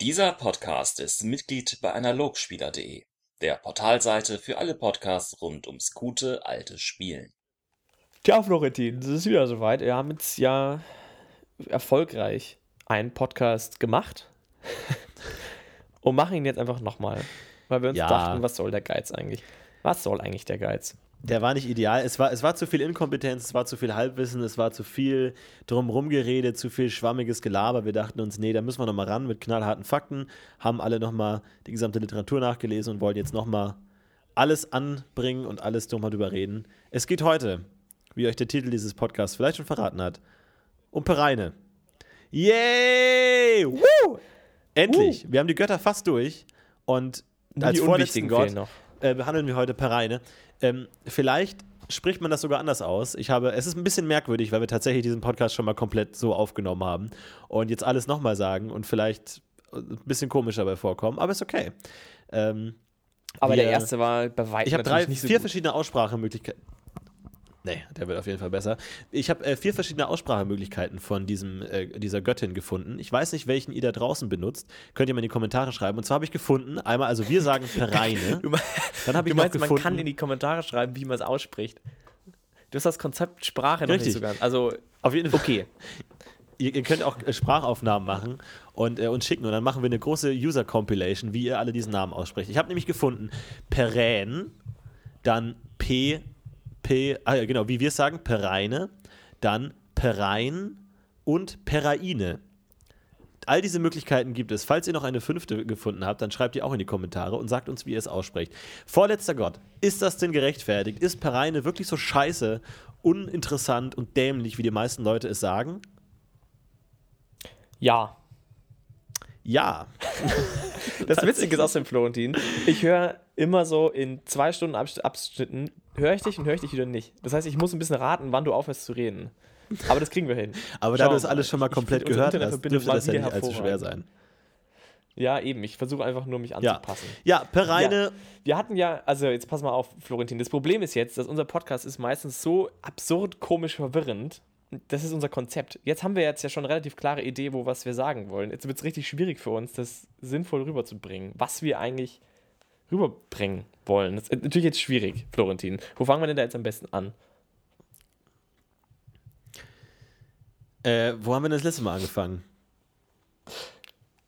Dieser Podcast ist Mitglied bei Analogspieler.de, der Portalseite für alle Podcasts rund ums gute alte Spielen. Tja, Florentin, es ist wieder soweit. Wir haben jetzt ja erfolgreich einen Podcast gemacht und machen ihn jetzt einfach nochmal. Weil wir uns Ja. dachten, was soll der Geiz eigentlich? Was soll eigentlich der Geiz? Der war nicht ideal. Es war, es war zu viel Inkompetenz, es war zu viel Halbwissen, es war zu viel drumherum geredet, zu viel schwammiges Gelaber. Wir dachten uns, nee, da müssen wir nochmal ran mit knallharten Fakten. Haben alle nochmal die gesamte Literatur nachgelesen und wollen jetzt nochmal alles anbringen und alles nochmal drüber reden. Es geht heute, wie euch der Titel dieses Podcasts vielleicht schon verraten hat, um Pereine. Yay! Woo! Endlich! Wir haben die Götter fast durch und als die vorletzten Gott noch. Äh, behandeln wir heute Pereine. Ähm, vielleicht spricht man das sogar anders aus. Ich habe, es ist ein bisschen merkwürdig, weil wir tatsächlich diesen Podcast schon mal komplett so aufgenommen haben und jetzt alles nochmal sagen und vielleicht ein bisschen komisch dabei vorkommen, aber ist okay. Ähm, Aber wir- der erste war bei weitem ich habe drei, so vier gut. verschiedene Aussprachemöglichkeiten. Nee, der wird auf jeden Fall besser. Ich habe äh, vier verschiedene Aussprachemöglichkeiten von diesem, äh, dieser Göttin gefunden. Ich weiß nicht, welchen ihr da draußen benutzt. Könnt ihr mal in die Kommentare schreiben. Und zwar habe ich gefunden, einmal, also wir sagen Pereine. Dann habe ich du meinst, man gefunden, kann in die Kommentare schreiben, wie man es ausspricht. Du hast das Konzept Sprache noch Richtig. nicht so ganz. Also, auf jeden Fall. okay. Ihr, ihr könnt auch äh, Sprachaufnahmen machen und äh, uns schicken und dann machen wir eine große User-Compilation, wie ihr alle diesen Namen aussprecht. Ich habe nämlich gefunden, Perän, dann P, Ah ja, genau, wie wir sagen, Pereine, dann Perein und Peraine. All diese Möglichkeiten gibt es. Falls ihr noch eine fünfte gefunden habt, dann schreibt ihr auch in die Kommentare und sagt uns, wie ihr es aussprecht. Vorletzter Gott, ist das denn gerechtfertigt? Ist Pereine wirklich so scheiße, uninteressant und dämlich, wie die meisten Leute es sagen? Ja. Ja. Das Witzige ist aus dem Florentin, ich höre immer so in zwei Stunden Abs- Abschnitten, höre ich dich und höre ich dich wieder nicht. Das heißt, ich muss ein bisschen raten, wann du aufhörst zu reden. Aber das kriegen wir hin. Aber da Schauen du das alles schon mal Ich komplett unsere gehört hast, dürfte das ja nicht allzu schwer sein. Ja, eben. Ich versuche einfach nur mich Ja. anzupassen. Ja, Pereine, Wir hatten ja, also jetzt pass mal auf, Florentin. Das Problem ist jetzt, dass unser Podcast ist meistens so absurd, komisch, verwirrend. Das ist unser Konzept. Jetzt haben wir jetzt ja schon eine relativ klare Idee, wo was wir sagen wollen. Jetzt wird es richtig schwierig für uns, das sinnvoll rüberzubringen, was wir eigentlich rüberbringen wollen. Das ist natürlich jetzt schwierig, Florentin. Wo fangen wir denn da jetzt am besten an? äh, wo haben wir denn das letzte Mal angefangen?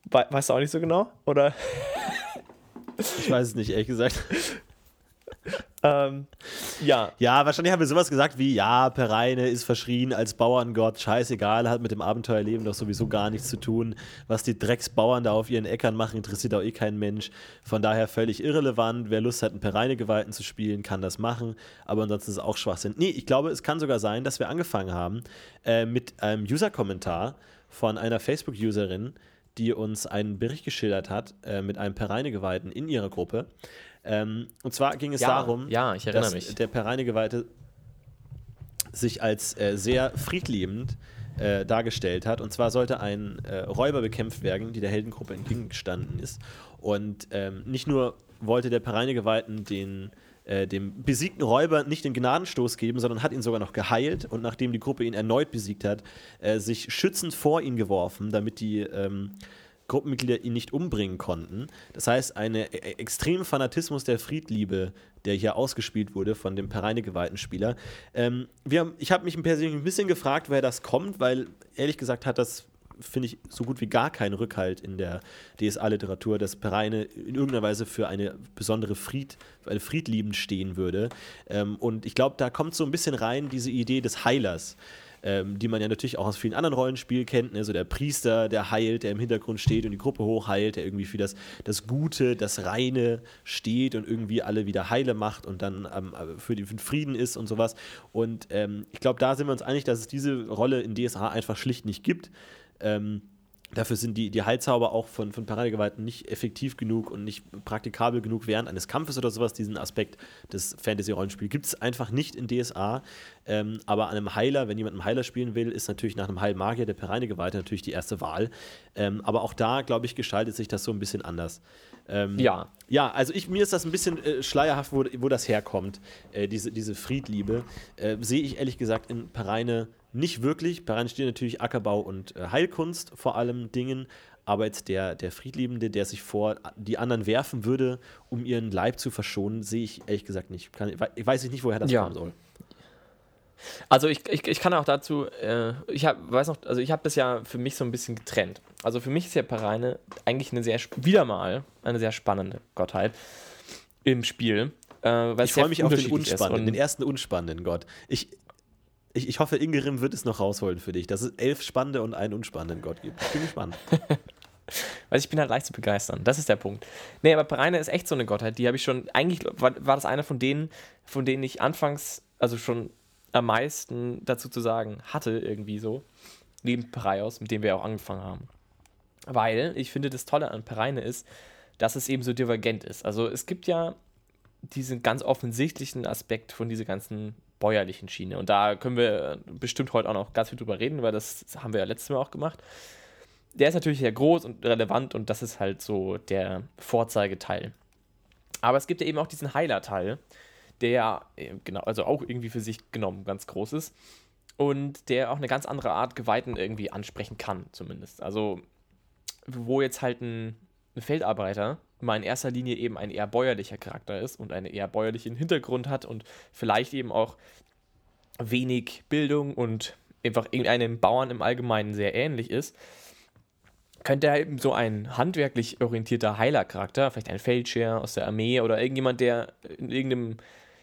We weißt du auch nicht so genau? Oder? Ich weiß es nicht, ehrlich gesagt. Ähm, ja, Ja, wahrscheinlich haben wir sowas gesagt wie, ja, Pereine ist verschrien als Bauerngott, scheißegal, hat mit dem Abenteuerleben doch sowieso gar nichts zu tun. Was die Drecksbauern da auf ihren Äckern machen, interessiert auch eh keinen Mensch. Von daher völlig irrelevant. Wer Lust hat, einen Pereine-Geweihten zu spielen, kann das machen. Aber ansonsten ist es auch Schwachsinn. Nee, ich glaube, es kann sogar sein, dass wir angefangen haben äh, mit einem User-Kommentar von einer Facebook-Userin, die uns einen Bericht geschildert hat äh, mit einem Pereine-Geweihten in ihrer Gruppe. Ähm, und zwar ging es Ja, darum, ja, dass mich. der Pereine-Geweihte sich als äh, sehr friedliebend äh, dargestellt hat. Und zwar sollte ein äh, Räuber bekämpft werden, die der Heldengruppe entgegengestanden ist. Und ähm, nicht nur wollte der Pereine-Geweihten den äh, dem besiegten Räuber nicht den Gnadenstoß geben, sondern hat ihn sogar noch geheilt und nachdem die Gruppe ihn erneut besiegt hat, äh, sich schützend vor ihn geworfen, damit die ähm, Gruppenmitglieder ihn nicht umbringen konnten. Das heißt, ein extremen Fanatismus der Friedliebe, der hier ausgespielt wurde von dem Pereine geweihten Spieler. Ähm, wir haben, ich habe mich persönlich ein bisschen gefragt, woher das kommt, weil ehrlich gesagt hat das, finde ich, so gut wie gar keinen Rückhalt in der DSA-Literatur, dass Pereine in irgendeiner Weise für eine besondere Fried, für eine Friedliebend stehen würde. Ähm, und ich glaube, da kommt so ein bisschen rein diese Idee des Heilers ähm, die man ja natürlich auch aus vielen anderen Rollenspielen kennt. Ne? So der Priester, der heilt, der im Hintergrund steht und die Gruppe hochheilt, der irgendwie für das, das Gute, das Reine steht und irgendwie alle wieder heile macht und dann ähm, für den Frieden ist und sowas. Und ähm, ich glaube, da sind wir uns einig, dass es diese Rolle in DSA einfach schlicht nicht gibt. Ähm, Dafür sind die, die Heilzauber auch von, von Paradegeweihten nicht effektiv genug und nicht praktikabel genug während eines Kampfes oder sowas. Diesen Aspekt des Fantasy-Rollenspiels gibt es einfach nicht in DSA. Ähm, aber an einem Heiler, wenn jemand einen Heiler spielen will, ist natürlich nach einem Heilmagier der Pereinegeweihte natürlich die erste Wahl. Ähm, aber auch da, glaube ich, gestaltet sich das so ein bisschen anders. Ähm, Ja. Ja, also ich, mir ist das ein bisschen äh, schleierhaft, wo, wo das herkommt, äh, diese, diese Friedliebe. Äh, Sehe ich ehrlich gesagt in Pereine nicht wirklich. Pereine steht natürlich Ackerbau und äh, Heilkunst vor allem Dingen, aber jetzt der, der Friedliebende, der sich vor die anderen werfen würde, um ihren Leib zu verschonen, sehe ich ehrlich gesagt nicht. Kann, ich weiß ich nicht, woher das Ja. kommen soll. Also ich, ich, ich kann auch dazu, äh, ich hab, weiß noch, also ich habe das ja für mich so ein bisschen getrennt. Also für mich ist ja Pereine eigentlich eine sehr, wieder mal eine sehr spannende Gottheit im Spiel. Äh, Ich freue mich auf den unspannenden, den ersten unspannenden Gott. Ich, ich, ich hoffe, Ingerim wird es noch rausholen für dich, dass es elf spannende und einen unspannenden Gott gibt. Ich bin gespannt. Weil ich bin halt leicht zu begeistern. Das ist der Punkt. Nee, aber Pereine ist echt so eine Gottheit. Die habe ich schon, eigentlich war, war das einer von denen, von denen ich anfangs, also schon am meisten dazu zu sagen hatte, irgendwie so. Neben Pereios, mit dem wir auch angefangen haben. Weil ich finde, das Tolle an Pereine ist, dass es eben so divergent ist. Also es gibt ja diesen ganz offensichtlichen Aspekt von dieser ganzen bäuerlichen Schiene. Und da können wir bestimmt heute auch noch ganz viel drüber reden, weil das haben wir ja letztes Mal auch gemacht der ist natürlich sehr groß und relevant und das ist halt so der Vorzeigeteil. Aber es gibt ja eben auch diesen Heiler-Teil, der äh, genau, also auch irgendwie für sich genommen ganz groß ist und der auch eine ganz andere Art Geweihten irgendwie ansprechen kann, zumindest. Also, wo jetzt halt ein, Feldarbeiter mal in erster Linie eben ein eher bäuerlicher Charakter ist und einen eher bäuerlichen Hintergrund hat und vielleicht eben auch wenig Bildung und einfach irgendeinem Bauern im Allgemeinen sehr ähnlich ist, könnte er eben so ein handwerklich orientierter Heilercharakter, vielleicht ein Feldherr aus der Armee oder irgendjemand, der in irgendeinem,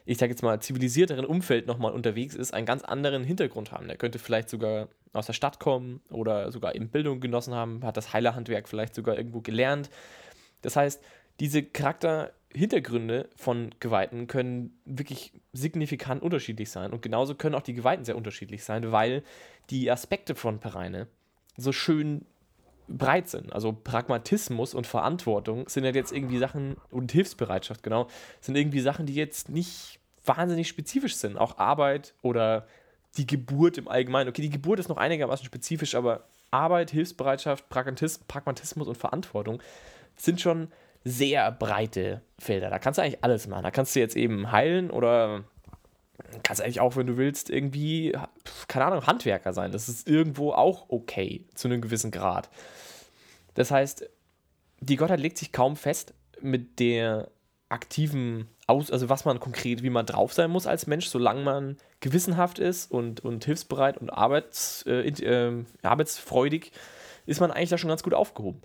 ich sag jetzt mal, zivilisierteren Umfeld nochmal unterwegs ist, einen ganz anderen Hintergrund haben. Der könnte vielleicht sogar aus der Stadt kommen oder sogar eben Bildung genossen haben, hat das Heilerhandwerk vielleicht sogar irgendwo gelernt. Das heißt, diese Charakterhintergründe von Geweihten können wirklich signifikant unterschiedlich sein und genauso können auch die Geweihten sehr unterschiedlich sein, weil die Aspekte von Pereine so schön breit sind. Also Pragmatismus und Verantwortung sind ja jetzt irgendwie Sachen, und Hilfsbereitschaft, genau, sind irgendwie Sachen, die jetzt nicht wahnsinnig spezifisch sind. Auch Arbeit oder die Geburt im Allgemeinen. Okay, die Geburt ist noch einigermaßen spezifisch, aber Arbeit, Hilfsbereitschaft, Pragmatis Pragmatismus und Verantwortung sind schon sehr breite Felder. Da kannst du eigentlich alles machen. Da kannst du jetzt eben heilen oder kannst eigentlich auch, wenn du willst, irgendwie, keine Ahnung, Handwerker sein. Das ist irgendwo auch okay, zu einem gewissen Grad. Das heißt, die Gottheit legt sich kaum fest mit der aktiven Aus, also was man konkret, wie man drauf sein muss als Mensch, solange man gewissenhaft ist und, und hilfsbereit und arbeits, äh, äh, arbeitsfreudig, ist man eigentlich da schon ganz gut aufgehoben.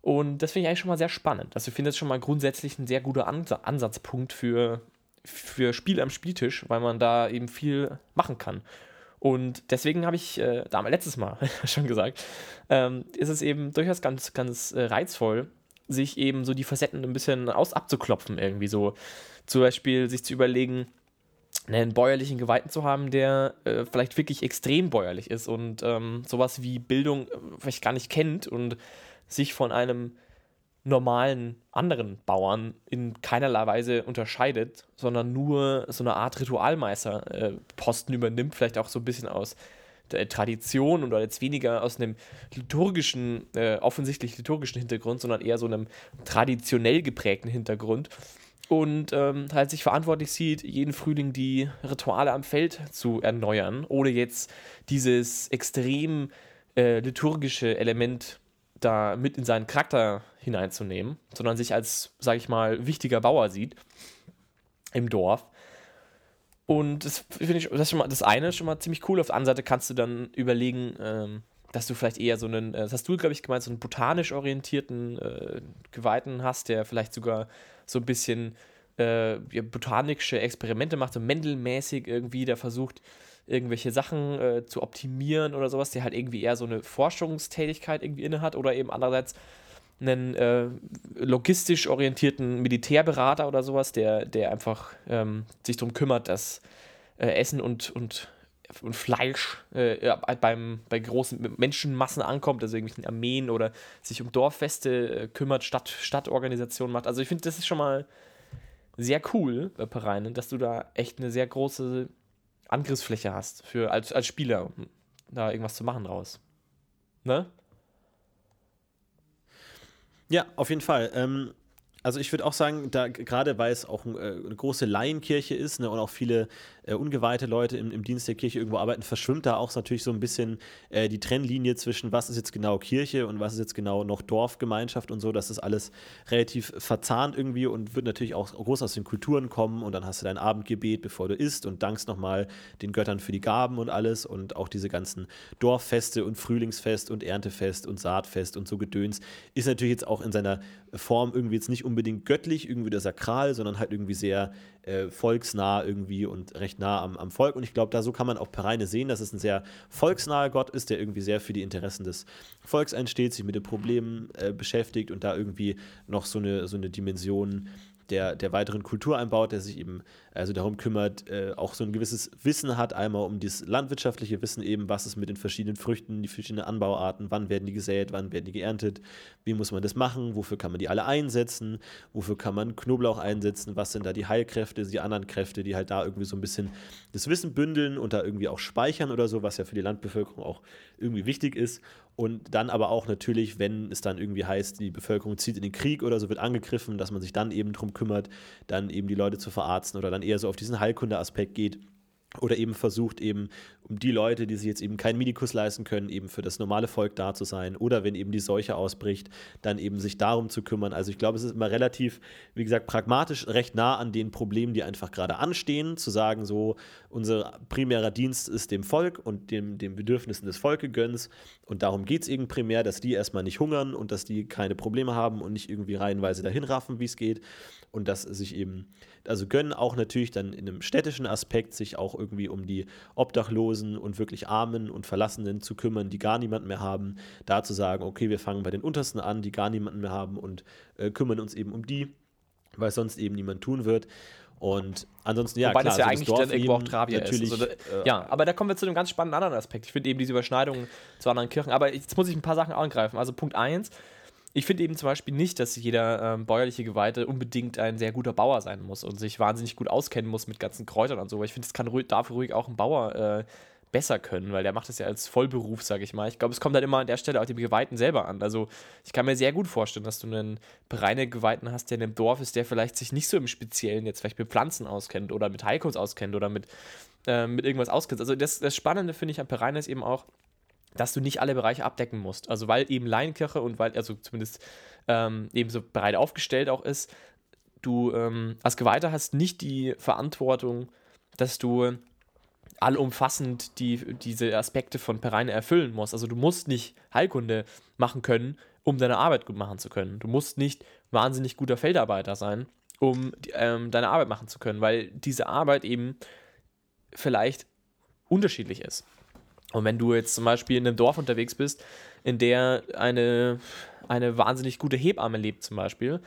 Und das finde ich eigentlich schon mal sehr spannend. Also ich finde das schon mal grundsätzlich ein sehr guter Ans Ansatzpunkt für, für Spiel am Spieltisch, weil man da eben viel machen kann. Und deswegen habe ich äh, damals letztes Mal schon gesagt, ähm, ist es eben durchaus ganz, ganz äh, reizvoll, sich eben so die Facetten ein bisschen aus abzuklopfen, irgendwie so. Zum Beispiel sich zu überlegen, einen bäuerlichen Geweihten zu haben, der äh, vielleicht wirklich extrem bäuerlich ist und ähm, sowas wie Bildung äh, vielleicht gar nicht kennt und sich von einem normalen anderen Bauern in keinerlei Weise unterscheidet, sondern nur so eine Art Ritualmeister-Posten übernimmt, vielleicht auch so ein bisschen aus Tradition oder jetzt weniger aus einem liturgischen, äh, offensichtlich liturgischen Hintergrund, sondern eher so einem traditionell geprägten Hintergrund und ähm, halt sich verantwortlich sieht, jeden Frühling die Rituale am Feld zu erneuern, ohne jetzt dieses extrem äh, liturgische Element da mit in seinen Charakter hineinzunehmen, sondern sich als, sag ich mal, wichtiger Bauer sieht im Dorf. Und das finde ich, das, schon mal, das eine ist schon mal ziemlich cool. Auf der anderen Seite kannst du dann überlegen, ähm, dass du vielleicht eher so einen, äh, das hast du, glaube ich, gemeint, so einen botanisch orientierten äh, Geweihten hast, der vielleicht sogar so ein bisschen äh, ja, botanische Experimente macht, so Mendelmäßig irgendwie, der versucht, irgendwelche Sachen äh, zu optimieren oder sowas, der halt irgendwie eher so eine Forschungstätigkeit irgendwie inne hat oder eben andererseits einen äh, logistisch orientierten Militärberater oder sowas, der, der einfach ähm, sich darum kümmert, dass äh, Essen und, und, und Fleisch äh, ja, beim, bei großen Menschenmassen ankommt, also irgendwelchen Armeen oder sich um Dorffeste äh, kümmert, Stadt, Stadtorganisation macht. Also ich finde, das ist schon mal sehr cool bei Pereinen, dass du da echt eine sehr große Angriffsfläche hast für als, als Spieler, um da irgendwas zu machen draus. Ne? Ja, auf jeden Fall. Ähm, also ich würde auch sagen, da gerade weil es auch äh, eine große Laienkirche ist ne, und auch viele äh, ungeweihte Leute im, im, Dienst der Kirche irgendwo arbeiten, verschwimmt da auch natürlich so ein bisschen äh, die Trennlinie zwischen, was ist jetzt genau Kirche und was ist jetzt genau noch Dorfgemeinschaft und so. Das ist alles relativ verzahnt irgendwie und wird natürlich auch groß aus den Kulturen kommen und dann hast du dein Abendgebet, bevor du isst und dankst nochmal den Göttern für die Gaben und alles und auch diese ganzen Dorffeste und Frühlingsfest und Erntefest und Saatfest und so Gedöns ist natürlich jetzt auch in seiner Form irgendwie jetzt nicht unbedingt göttlich, irgendwie der Sakral, sondern halt irgendwie sehr äh, volksnah irgendwie und recht nah am, am Volk. Und ich glaube, da so kann man auch Pereine sehen, dass es ein sehr volksnaher Gott ist, der irgendwie sehr für die Interessen des Volks einsteht, sich mit den Problemen äh, beschäftigt und da irgendwie noch so eine, so eine Dimension der, der weiteren Kultur einbaut, der sich eben also darum kümmert, äh, auch so ein gewisses Wissen hat, einmal um das landwirtschaftliche Wissen eben, was ist mit den verschiedenen Früchten, die verschiedenen Anbauarten, wann werden die gesät, wann werden die geerntet, wie muss man das machen, wofür kann man die alle einsetzen, wofür kann man Knoblauch einsetzen, was sind da die Heilkräfte, die anderen Kräfte, die halt da irgendwie so ein bisschen das Wissen bündeln und da irgendwie auch speichern oder so, was ja für die Landbevölkerung auch irgendwie wichtig ist. Und dann aber auch natürlich, wenn es dann irgendwie heißt, die Bevölkerung zieht in den Krieg oder so, wird angegriffen, dass man sich dann eben darum kümmert, dann eben die Leute zu verarzten oder dann eher so auf diesen Heilkunde-Aspekt geht oder eben versucht, eben die Leute, die sich jetzt eben keinen Medikus leisten können, eben für das normale Volk da zu sein. Oder wenn eben die Seuche ausbricht, dann eben sich darum zu kümmern. Also ich glaube, es ist immer relativ, wie gesagt, pragmatisch recht nah an den Problemen, die einfach gerade anstehen, zu sagen, so, unser primärer Dienst ist dem Volk und dem, den Bedürfnissen des Volkegönns. Und darum geht es eben primär, dass die erstmal nicht hungern und dass die keine Probleme haben und nicht irgendwie reihenweise dahin raffen, wie es geht. Und dass sich eben also gönnen auch natürlich dann in einem städtischen Aspekt sich auch irgendwie um die Obdachlosen und wirklich Armen und Verlassenen zu kümmern, die gar niemanden mehr haben. Da zu sagen, okay, wir fangen bei den Untersten an, die gar niemanden mehr haben und äh, kümmern uns eben um die, weil sonst eben niemand tun wird. Und ansonsten, ja, Wobei klar, das ja also eigentlich dann irgendwo auch Travia natürlich, ist. Also, äh, ja, aber da kommen wir zu einem ganz spannenden anderen Aspekt. Ich finde eben diese Überschneidung zu anderen Kirchen. Aber jetzt muss ich ein paar Sachen angreifen. Also Punkt 1, ich finde eben zum Beispiel nicht, dass jeder ähm, bäuerliche Geweihte unbedingt ein sehr guter Bauer sein muss und sich wahnsinnig gut auskennen muss mit ganzen Kräutern und so. Aber ich finde, es kann ruhig, darf ruhig auch ein Bauer äh, besser können, weil der macht das ja als Vollberuf, sage ich mal. Ich glaube, es kommt halt immer an der Stelle auch dem Geweihten selber an. Also ich kann mir sehr gut vorstellen, dass du einen Geweihten hast, der in einem Dorf ist, der vielleicht sich nicht so im Speziellen jetzt vielleicht mit Pflanzen auskennt oder mit Heilkunst auskennt oder mit, äh, mit irgendwas auskennt. Also das, das Spannende finde ich an Pereine ist eben auch, dass du nicht alle Bereiche abdecken musst. Also weil eben Laienkirche und weil, also zumindest ähm, eben so breit aufgestellt auch ist, du ähm, als Geweihter hast nicht die Verantwortung, dass du allumfassend die, diese Aspekte von Pereine erfüllen musst. Also du musst nicht Heilkunde machen können, um deine Arbeit gut machen zu können. Du musst nicht wahnsinnig guter Feldarbeiter sein, um ähm, deine Arbeit machen zu können, weil diese Arbeit eben vielleicht unterschiedlich ist. Und wenn du jetzt zum Beispiel in einem Dorf unterwegs bist, in der eine, eine wahnsinnig gute Hebamme lebt, zum Beispiel,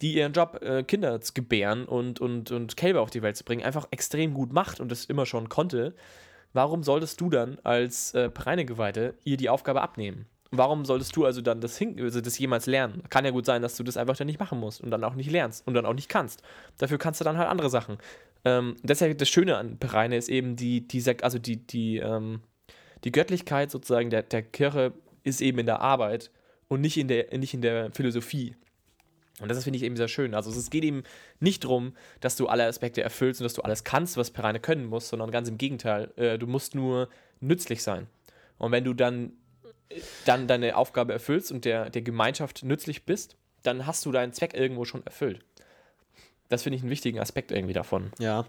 die ihren Job, äh, Kinder zu gebären und, und, und Kälber auf die Welt zu bringen, einfach extrem gut macht und das immer schon konnte, warum solltest du dann als äh, Pereinegeweihte ihr die Aufgabe abnehmen? Warum solltest du also dann das, hin also das jemals lernen? Kann ja gut sein, dass du das einfach dann nicht machen musst und dann auch nicht lernst und dann auch nicht kannst. Dafür kannst du dann halt andere Sachen. Ähm, deshalb das Schöne an Pereine ist eben die, die also die, die, ähm, die Göttlichkeit sozusagen der, der Kirche ist eben in der Arbeit und nicht in der, nicht in der Philosophie. Und das finde ich eben sehr schön. Also es geht eben nicht darum, dass du alle Aspekte erfüllst und dass du alles kannst, was Pereine können muss, sondern ganz im Gegenteil. Äh, du musst nur nützlich sein. Und wenn du dann, dann deine Aufgabe erfüllst und der, der Gemeinschaft nützlich bist, dann hast du deinen Zweck irgendwo schon erfüllt. Das finde ich einen wichtigen Aspekt irgendwie davon. Ja,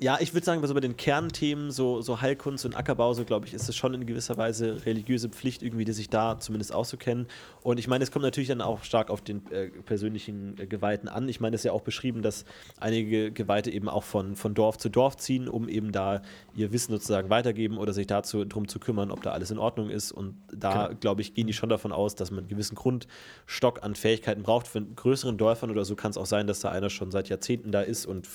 ja, ich würde sagen, so bei den Kernthemen, so, so Heilkunst und Ackerbau, so glaube ich, ist es schon in gewisser Weise religiöse Pflicht, irgendwie, die sich da zumindest auszukennen. Und ich meine, es kommt natürlich dann auch stark auf den äh, persönlichen äh, Geweihten an. Ich meine, es ist ja auch beschrieben, dass einige Geweihte eben auch von, von Dorf zu Dorf ziehen, um eben da ihr Wissen sozusagen weitergeben oder sich dazu darum zu kümmern, ob da alles in Ordnung ist. Und da, genau. glaube ich, gehen die schon davon aus, dass man einen gewissen Grundstock an Fähigkeiten braucht. Für größeren Dörfern oder so kann es auch sein, dass da einer schon seit Jahrzehnten da ist und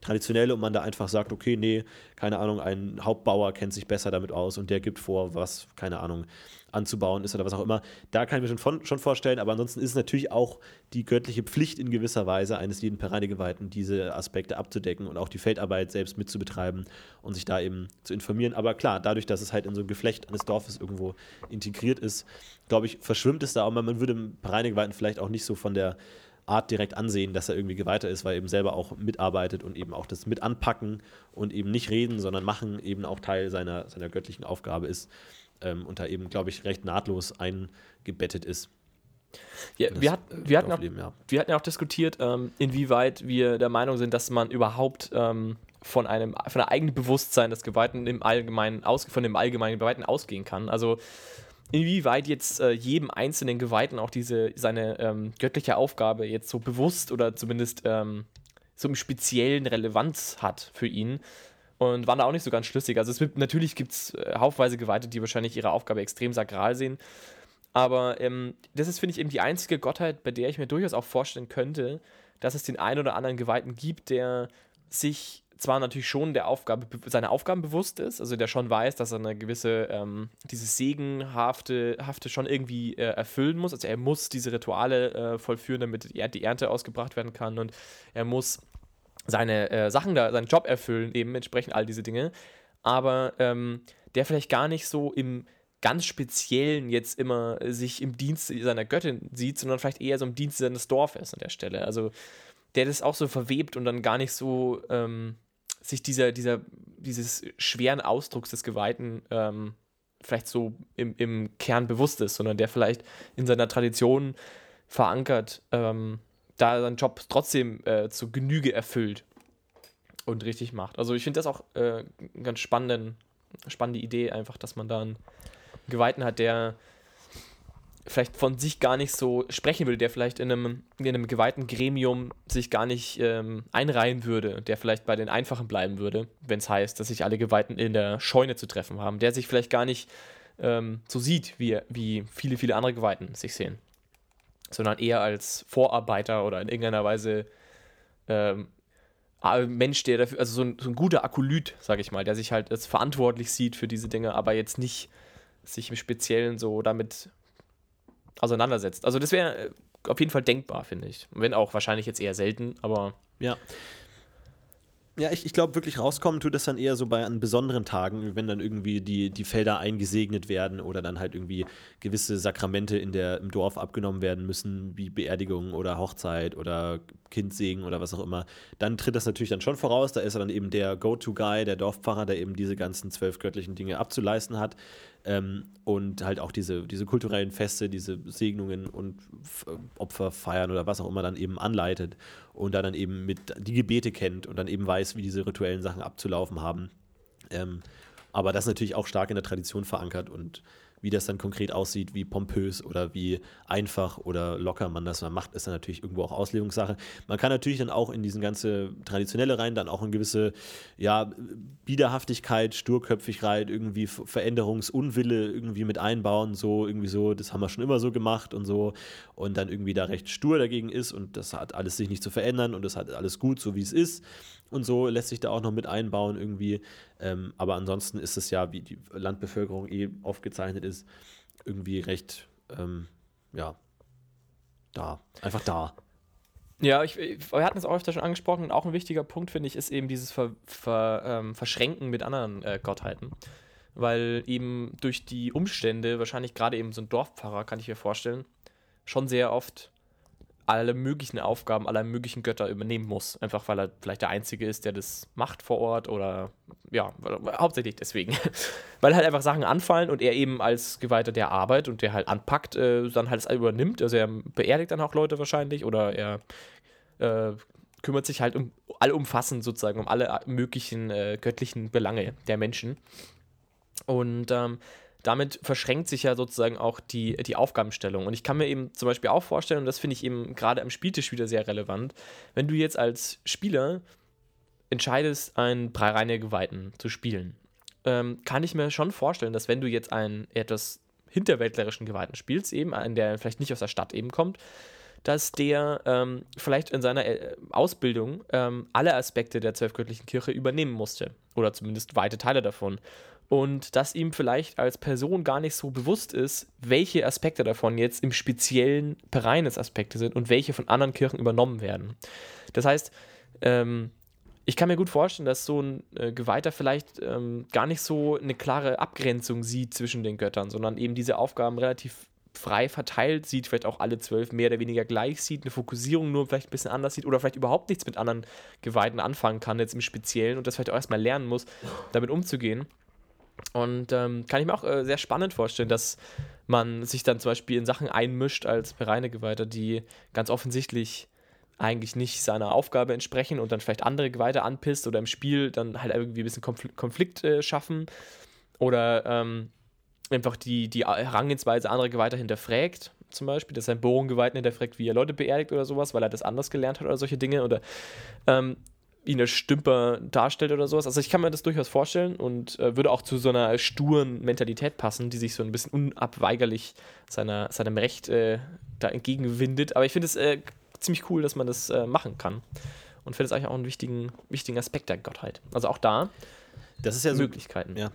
traditionell und man da einfach einfach sagt, okay, nee, keine Ahnung, ein Hauptbauer kennt sich besser damit aus und der gibt vor, was, keine Ahnung, anzubauen ist oder was auch immer. Da kann ich mir schon, schon vorstellen, aber ansonsten ist es natürlich auch die göttliche Pflicht in gewisser Weise eines jeden Pereinegeweihten, diese Aspekte abzudecken und auch die Feldarbeit selbst mitzubetreiben und sich da eben zu informieren. Aber klar, dadurch, dass es halt in so ein Geflecht eines Dorfes irgendwo integriert ist, glaube ich, verschwimmt es da auch. Man würde dem Pereinegeweihten vielleicht auch nicht so von der Art direkt ansehen, dass er irgendwie Geweihter ist, weil er eben selber auch mitarbeitet und eben auch das mit anpacken und eben nicht reden, sondern machen eben auch Teil seiner, seiner göttlichen Aufgabe ist ähm, und da eben, glaube ich, recht nahtlos eingebettet ist. Ja, wir, hat, wir, hatten auch, ja. wir hatten ja auch diskutiert, ähm, inwieweit wir der Meinung sind, dass man überhaupt ähm, von einem von einem eigenen Bewusstsein des Geweihten im Allgemeinen aus, von dem allgemeinen Geweihten ausgehen kann. Also inwieweit jetzt äh, jedem einzelnen Geweihten auch diese seine ähm, göttliche Aufgabe jetzt so bewusst oder zumindest ähm, so im speziellen Relevanz hat für ihn und waren da auch nicht so ganz schlüssig. Also es wird, natürlich gibt es äh, haufweise Geweihte, die wahrscheinlich ihre Aufgabe extrem sakral sehen. Aber ähm, das ist, finde ich, eben die einzige Gottheit, bei der ich mir durchaus auch vorstellen könnte, dass es den einen oder anderen Geweihten gibt, der sich zwar natürlich schon der Aufgabe, seiner Aufgaben bewusst ist, also der schon weiß, dass er eine gewisse, ähm, dieses Segenhafte Hafte schon irgendwie äh, erfüllen muss. Also er muss diese Rituale äh, vollführen, damit die Ernte ausgebracht werden kann und er muss seine äh, Sachen da, seinen Job erfüllen, eben entsprechend all diese Dinge. Aber ähm, der vielleicht gar nicht so im ganz Speziellen jetzt immer sich im Dienst seiner Göttin sieht, sondern vielleicht eher so im Dienst seines Dorfes an der Stelle. Also der das auch so verwebt und dann gar nicht so ähm, sich dieser, dieser, dieses schweren Ausdrucks des Geweihten ähm, vielleicht so im, im Kern bewusst ist, sondern der vielleicht in seiner Tradition verankert ähm, da seinen Job trotzdem äh, zu Genüge erfüllt und richtig macht. Also ich finde das auch äh, eine ganz spannende, spannende Idee, einfach, dass man da einen Geweihten hat, der vielleicht von sich gar nicht so sprechen würde, der vielleicht in einem, in einem geweihten Gremium sich gar nicht ähm, einreihen würde, der vielleicht bei den Einfachen bleiben würde, wenn es heißt, dass sich alle Geweihten in der Scheune zu treffen haben, der sich vielleicht gar nicht ähm, so sieht, wie, wie viele, viele andere Geweihten sich sehen. Sondern eher als Vorarbeiter oder in irgendeiner Weise ähm, Mensch, der dafür, also so ein, so ein guter Akolyt, sage ich mal, der sich halt als verantwortlich sieht für diese Dinge, aber jetzt nicht sich im Speziellen so damit auseinandersetzt. Also das wäre äh, auf jeden Fall denkbar, finde ich. Wenn auch wahrscheinlich jetzt eher selten, aber. Ja. Ja, ich, ich glaube, wirklich rauskommen tut das dann eher so bei an besonderen Tagen, wenn dann irgendwie die, die Felder eingesegnet werden oder dann halt irgendwie gewisse Sakramente in der, im Dorf abgenommen werden müssen, wie Beerdigung oder Hochzeit oder Kindsegen oder was auch immer. Dann tritt das natürlich dann schon voraus. Da ist er dann eben der Go-To-Guy, der Dorfpfarrer, der eben diese ganzen zwölf göttlichen Dinge abzuleisten hat. Ähm, und halt auch diese, diese kulturellen Feste, diese Segnungen und Opferfeiern oder was auch immer dann eben anleitet und da dann eben mit die Gebete kennt und dann eben weiß, wie diese rituellen Sachen abzulaufen haben. Ähm, aber das ist natürlich auch stark in der Tradition verankert und wie das dann konkret aussieht, wie pompös oder wie einfach oder locker man das macht, ist dann natürlich irgendwo auch Auslegungssache. Man kann natürlich dann auch in diesen ganze traditionelle rein dann auch eine gewisse ja, Biederhaftigkeit, Sturköpfigkeit, irgendwie Veränderungsunwille irgendwie mit einbauen, so irgendwie so, das haben wir schon immer so gemacht und so und dann irgendwie da recht stur dagegen ist und das hat alles sich nicht zu verändern und das hat alles gut, so wie es ist und so lässt sich da auch noch mit einbauen irgendwie. Ähm, aber ansonsten ist es ja, wie die Landbevölkerung eh aufgezeichnet ist, irgendwie recht, ähm, ja, da, einfach da. Ja, ich, wir hatten es auch öfter schon angesprochen und auch ein wichtiger Punkt, finde ich, ist eben dieses Ver, Ver, ähm, Verschränken mit anderen äh, Gottheiten. Weil eben durch die Umstände, wahrscheinlich gerade eben so ein Dorfpfarrer, kann ich mir vorstellen, schon sehr oft alle möglichen Aufgaben aller möglichen Götter übernehmen muss. Einfach weil er vielleicht der Einzige ist, der das macht vor Ort oder ja, hauptsächlich deswegen. weil halt einfach Sachen anfallen und er eben als Geweihter der Arbeit und der halt anpackt, äh, dann halt es übernimmt. Also er beerdigt dann auch Leute wahrscheinlich oder er äh, kümmert sich halt um allumfassend sozusagen um alle möglichen äh, göttlichen Belange der Menschen. Und ähm, damit verschränkt sich ja sozusagen auch die, die Aufgabenstellung. Und ich kann mir eben zum Beispiel auch vorstellen, und das finde ich eben gerade am Spieltisch wieder sehr relevant, wenn du jetzt als Spieler entscheidest, einen Breireinige Geweihten zu spielen, ähm, kann ich mir schon vorstellen, dass wenn du jetzt einen etwas hinterwäldlerischen Geweihten spielst, eben einen, der vielleicht nicht aus der Stadt eben kommt, dass der ähm, vielleicht in seiner äh, Ausbildung ähm, alle Aspekte der zwölfgöttlichen Kirche übernehmen musste. Oder zumindest weite Teile davon. Und dass ihm vielleicht als Person gar nicht so bewusst ist, welche Aspekte davon jetzt im speziellen Pereines Aspekte sind und welche von anderen Kirchen übernommen werden. Das heißt, ähm, ich kann mir gut vorstellen, dass so ein äh, Geweihter vielleicht ähm, gar nicht so eine klare Abgrenzung sieht zwischen den Göttern, sondern eben diese Aufgaben relativ frei verteilt sieht, vielleicht auch alle zwölf mehr oder weniger gleich sieht, eine Fokussierung nur vielleicht ein bisschen anders sieht oder vielleicht überhaupt nichts mit anderen Geweihten anfangen kann, jetzt im Speziellen und das vielleicht auch erstmal lernen muss, damit umzugehen. Und ähm, kann ich mir auch äh, sehr spannend vorstellen, dass man sich dann zum Beispiel in Sachen einmischt als Geweihter, die ganz offensichtlich eigentlich nicht seiner Aufgabe entsprechen und dann vielleicht andere Geweihte anpisst oder im Spiel dann halt irgendwie ein bisschen Konflikt, Konflikt äh, schaffen oder ähm, einfach die, die Herangehensweise anderer Geweihter hinterfragt, zum Beispiel, dass ein Bohrunggeweihten hinterfragt, wie er Leute beerdigt oder sowas, weil er das anders gelernt hat oder solche Dinge oder ähm, ihn als Stümper darstellt oder sowas. Also ich kann mir das durchaus vorstellen und äh, würde auch zu so einer sturen Mentalität passen, die sich so ein bisschen unabweigerlich seiner, seinem Recht äh, da entgegenwindet. Aber ich finde es äh, ziemlich cool, dass man das äh, machen kann. Und finde es eigentlich auch einen wichtigen, wichtigen Aspekt der Gottheit. Also auch da das ist ja Möglichkeiten. So, ja.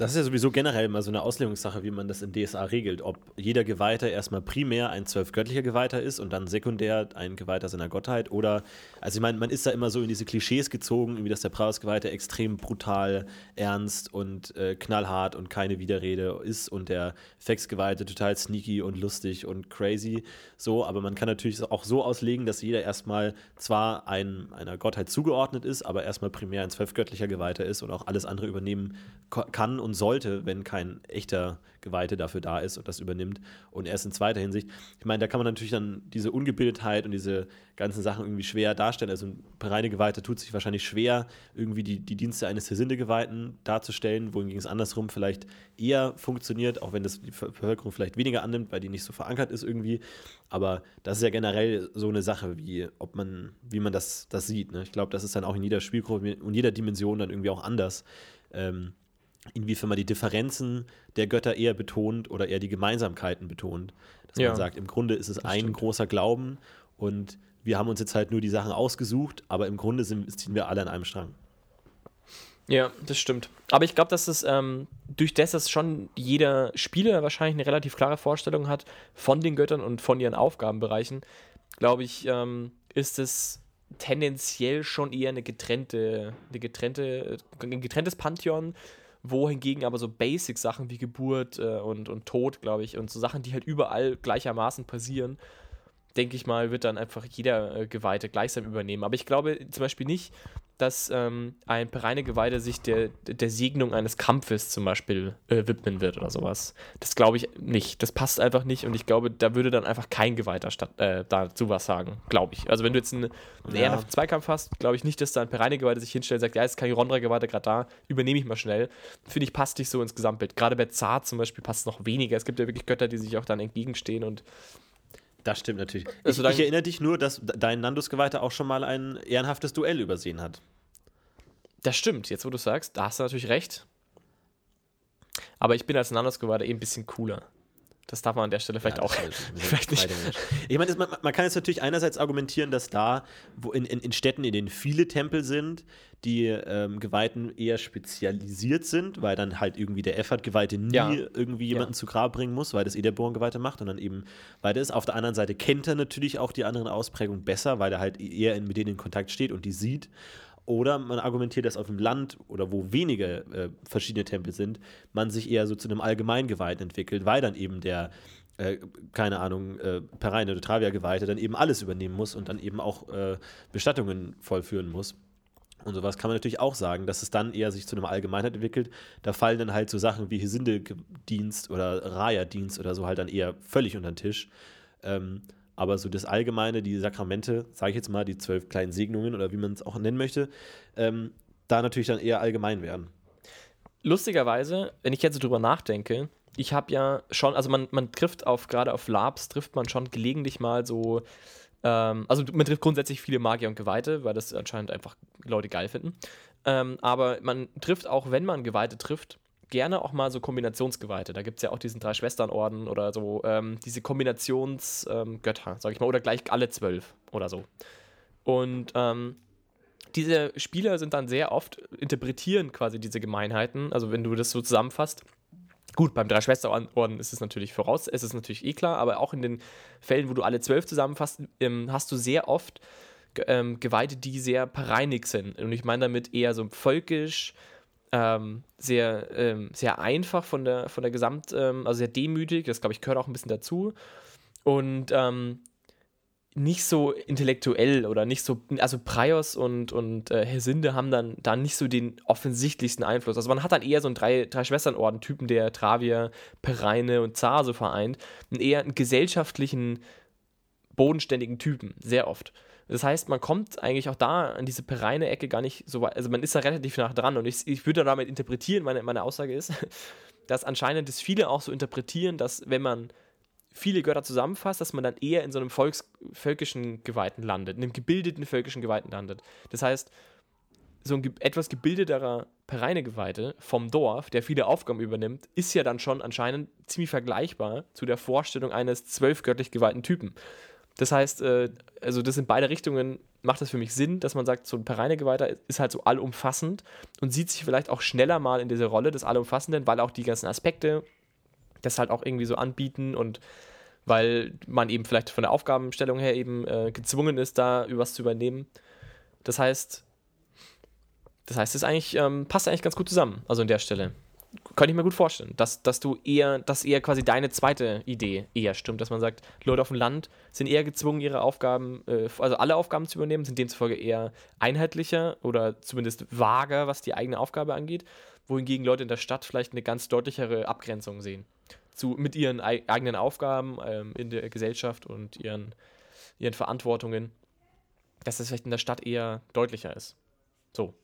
Das ist ja sowieso generell mal so eine Auslegungssache, wie man das im DSA regelt. Ob jeder Geweihter erstmal primär ein zwölfgöttlicher Geweihter ist und dann sekundär ein Geweihter seiner Gottheit. Oder, also ich meine, man ist da immer so in diese Klischees gezogen, wie dass der Praus-Geweihte extrem brutal, ernst und äh, knallhart und keine Widerrede ist und der Fex-Geweihte total sneaky und lustig und crazy. So, aber man kann natürlich auch so auslegen, dass jeder erstmal zwar ein, einer Gottheit zugeordnet ist, aber erstmal primär ein zwölfgöttlicher Geweihter ist und auch alles andere übernehmen kann und sollte, wenn kein echter Geweihte dafür da ist und das übernimmt. Und erst in zweiter Hinsicht, ich meine, da kann man natürlich dann diese Ungebildetheit und diese ganzen Sachen irgendwie schwer darstellen. Also ein reine Geweihter tut sich wahrscheinlich schwer, irgendwie die, die Dienste eines Hesinde-Geweihten darzustellen, wohingegen es andersrum vielleicht eher funktioniert, auch wenn das die Bevölkerung vielleicht weniger annimmt, weil die nicht so verankert ist irgendwie. Aber das ist ja generell so eine Sache, wie ob man, wie man das, das sieht. Ne? Ich glaube, das ist dann auch in jeder Spielgruppe und jeder Dimension dann irgendwie auch anders. Ähm, inwiefern man die Differenzen der Götter eher betont oder eher die Gemeinsamkeiten betont. Dass ja, man sagt, im Grunde ist es ein stimmt. großer Glauben und wir haben uns jetzt halt nur die Sachen ausgesucht, aber im Grunde sind, ziehen wir alle an einem Strang. Ja, das stimmt. Aber ich glaube, dass es ähm, durch das, dass schon jeder Spieler wahrscheinlich eine relativ klare Vorstellung hat von den Göttern und von ihren Aufgabenbereichen, glaube ich, ähm, ist es tendenziell schon eher eine getrennte, eine getrennte, ein getrenntes Pantheon, wohingegen aber so Basic-Sachen wie Geburt äh, und, und Tod, glaube ich, und so Sachen, die halt überall gleichermaßen passieren, denke ich mal, wird dann einfach jeder äh, Geweihte gleichsam übernehmen. Aber ich glaube zum Beispiel nicht, dass ähm, ein reine Geweihte sich der, der Segnung eines Kampfes zum Beispiel äh, widmen wird oder sowas. Das glaube ich nicht. Das passt einfach nicht und ich glaube, da würde dann einfach kein Geweihter statt, äh, dazu was sagen, glaube ich. Also wenn du jetzt einen, einen ja. ehrenhaften Zweikampf hast, glaube ich nicht, dass da ein reine Geweihter sich hinstellt und sagt, ja, jetzt ist kein Rondra-Geweihter gerade da, übernehme ich mal schnell. Finde ich, passt nicht so ins Gesamtbild. Gerade bei Zart zum Beispiel passt es noch weniger. Es gibt ja wirklich Götter, die sich auch dann entgegenstehen und das stimmt natürlich. Also ich, ich, erinnere dich nur, dass dein Nandus-Geweihter auch schon mal ein ehrenhaftes Duell übersehen hat. Das stimmt, jetzt wo du sagst, da hast du natürlich recht. Aber ich bin als Nandus-Geweihter eben ein bisschen cooler. Das darf man an der Stelle vielleicht ja, auch. vielleicht nicht. Ich meine, man, man, kann jetzt natürlich einerseits argumentieren, dass da, wo in, in, in Städten, in denen viele Tempel sind, die ähm, Geweihten eher spezialisiert sind, weil dann halt irgendwie der Effert-Geweihte nie ja. irgendwie jemanden ja. zu Grab bringen muss, weil das eh der Bohren-Geweihte macht und dann eben weiter ist. Auf der anderen Seite kennt er natürlich auch die anderen Ausprägungen besser, weil er halt eher in, mit denen in Kontakt steht und die sieht. Oder man argumentiert, dass auf dem Land oder wo wenige äh, verschiedene Tempel sind, man sich eher so zu einem Allgemeingeweihten entwickelt, weil dann eben der, äh, keine Ahnung, äh, Pereine oder Travia-Geweihte dann eben alles übernehmen muss und dann eben auch äh, Bestattungen vollführen muss. Und sowas kann man natürlich auch sagen, dass es dann eher sich zu einem Allgemeinheit entwickelt. Da fallen dann halt so Sachen wie Hesinde-Dienst oder Raya-Dienst oder so halt dann eher völlig unter den Tisch. Ähm, aber so das Allgemeine, die Sakramente, sage ich jetzt mal, die zwölf kleinen Segnungen oder wie man es auch nennen möchte, ähm, da natürlich dann eher allgemein werden. Lustigerweise, wenn ich jetzt so drüber nachdenke, ich habe ja schon, also man, man trifft auf, gerade auf Labs, trifft man schon gelegentlich mal so, ähm, also man trifft grundsätzlich viele Magier und Geweihte, weil das anscheinend einfach Leute geil finden. Ähm, aber man trifft auch, wenn man Geweihte trifft, gerne auch mal so Kombinationsgeweihte. Da gibt es ja auch diesen Drei-Schwestern-Orden oder so, ähm, diese Kombinationsgötter, ähm, sag ich mal, oder gleich alle zwölf oder so. Und ähm, diese Spieler sind dann sehr oft, interpretieren quasi diese Gemeinheiten, also wenn du das so zusammenfasst. Gut, beim Drei-Schwester-Orden ist es natürlich voraus, ist es natürlich eh klar, aber auch in den Fällen, wo du alle zwölf zusammenfasst, ähm, hast du sehr oft ähm, Geweihte, die sehr pareinig sind. Und ich meine damit eher so völkisch, ähm, sehr, ähm, sehr einfach von der, von der Gesamt-, ähm, also sehr demütig, das glaube ich gehört auch ein bisschen dazu. Und ähm, nicht so intellektuell oder nicht so, also Prios und, und äh, Hesinde haben dann da nicht so den offensichtlichsten Einfluss. Also man hat dann eher so einen drei, drei Schwestern-Orden-Typen, der Travier, Pereine und Zar so vereint, und eher einen gesellschaftlichen, bodenständigen Typen, sehr oft. Das heißt, man kommt eigentlich auch da an diese pereine Ecke gar nicht so weit, also man ist da relativ nah dran und ich, ich würde damit interpretieren, meine, meine Aussage ist, dass anscheinend das viele auch so interpretieren, dass wenn man viele Götter zusammenfasst, dass man dann eher in so einem Volks völkischen Geweihten landet, in einem gebildeten völkischen Geweihten landet. Das heißt, so ein etwas gebildeterer Pereine-Geweihte vom Dorf, der viele Aufgaben übernimmt, ist ja dann schon anscheinend ziemlich vergleichbar zu der Vorstellung eines zwölf göttlich geweihten Typen. Das heißt, äh, also das in beide Richtungen macht das für mich Sinn, dass man sagt, so ein Pereine-Geweihter ist halt so allumfassend und sieht sich vielleicht auch schneller mal in dieser Rolle des Allumfassenden, weil auch die ganzen Aspekte das halt auch irgendwie so anbieten und weil man eben vielleicht von der Aufgabenstellung her eben äh, gezwungen ist, da was zu übernehmen. Das heißt, das heißt, es eigentlich, ähm, passt eigentlich ganz gut zusammen, also an der Stelle. Könnte ich mir gut vorstellen, dass, dass du eher, dass eher quasi deine zweite Idee eher stimmt, dass man sagt, Leute auf dem Land sind eher gezwungen, ihre Aufgaben, äh, also alle Aufgaben zu übernehmen, sind demzufolge eher einheitlicher oder zumindest vager, was die eigene Aufgabe angeht, wohingegen Leute in der Stadt vielleicht eine ganz deutlichere Abgrenzung sehen zu, mit ihren eigenen Aufgaben ähm, in der Gesellschaft und ihren, ihren Verantwortungen, dass das vielleicht in der Stadt eher deutlicher ist. So.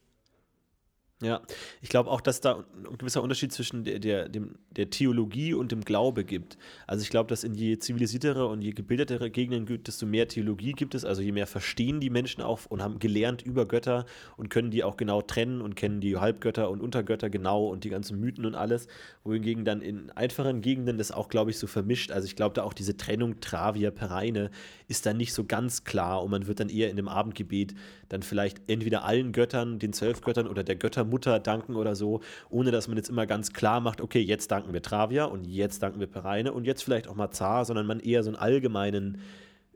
Ja, ich glaube auch, dass da ein gewisser Unterschied zwischen der, der, dem, der Theologie und dem Glaube gibt. Also ich glaube, dass in je zivilisiertere und je gebildetere Gegenden gibt, desto mehr Theologie gibt es. Also je mehr verstehen die Menschen auch und haben gelernt über Götter und können die auch genau trennen und kennen die Halbgötter und Untergötter genau und die ganzen Mythen und alles. Wohingegen dann in einfachen Gegenden das auch, glaube ich, so vermischt. Also ich glaube da auch diese Trennung Travia, Pereine ist dann nicht so ganz klar und man wird dann eher in dem Abendgebet dann vielleicht entweder allen Göttern, den zwölf Göttern oder der Göttermutter danken oder so, ohne dass man jetzt immer ganz klar macht, okay, jetzt danken wir Travia und jetzt danken wir Pereine und jetzt vielleicht auch mal Zar, sondern man eher so einen allgemeinen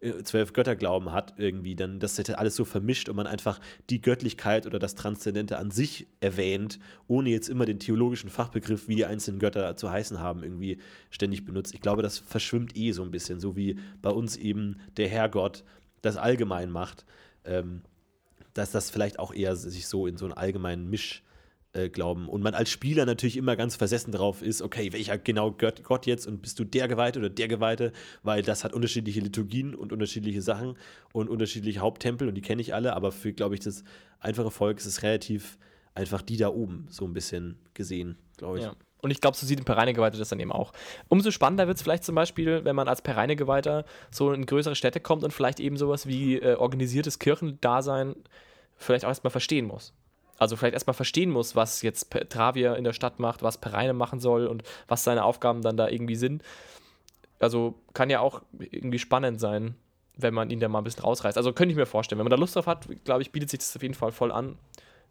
äh, zwölf Götterglauben hat irgendwie, dann das ist alles so vermischt und man einfach die Göttlichkeit oder das Transzendente an sich erwähnt, ohne jetzt immer den theologischen Fachbegriff, wie die einzelnen Götter zu heißen haben, irgendwie ständig benutzt. Ich glaube, das verschwimmt eh so ein bisschen, so wie bei uns eben der Herrgott das allgemein macht. Ähm, dass das vielleicht auch eher sich so in so einen allgemeinen Misch äh, glauben. Und man als Spieler natürlich immer ganz versessen drauf ist, okay, welcher genau Gott, Gott jetzt und bist du der Geweihte oder der Geweihte, weil das hat unterschiedliche Liturgien und unterschiedliche Sachen und unterschiedliche Haupttempel und die kenne ich alle, aber für, glaube ich, das einfache Volk ist es relativ einfach die da oben so ein bisschen gesehen, glaube ich. Ja. Und ich glaube, so sieht ein Pereinegeweihter das dann eben auch. Umso spannender wird es vielleicht zum Beispiel, wenn man als Pereinegeweihter so in größere Städte kommt und vielleicht eben sowas wie äh, organisiertes Kirchendasein vielleicht auch erstmal verstehen muss. Also vielleicht erstmal verstehen muss, was jetzt Travier in der Stadt macht, was Pereine machen soll und was seine Aufgaben dann da irgendwie sind. Also kann ja auch irgendwie spannend sein, wenn man ihn da mal ein bisschen rausreißt. Also könnte ich mir vorstellen, wenn man da Lust drauf hat, glaube ich, bietet sich das auf jeden Fall voll an,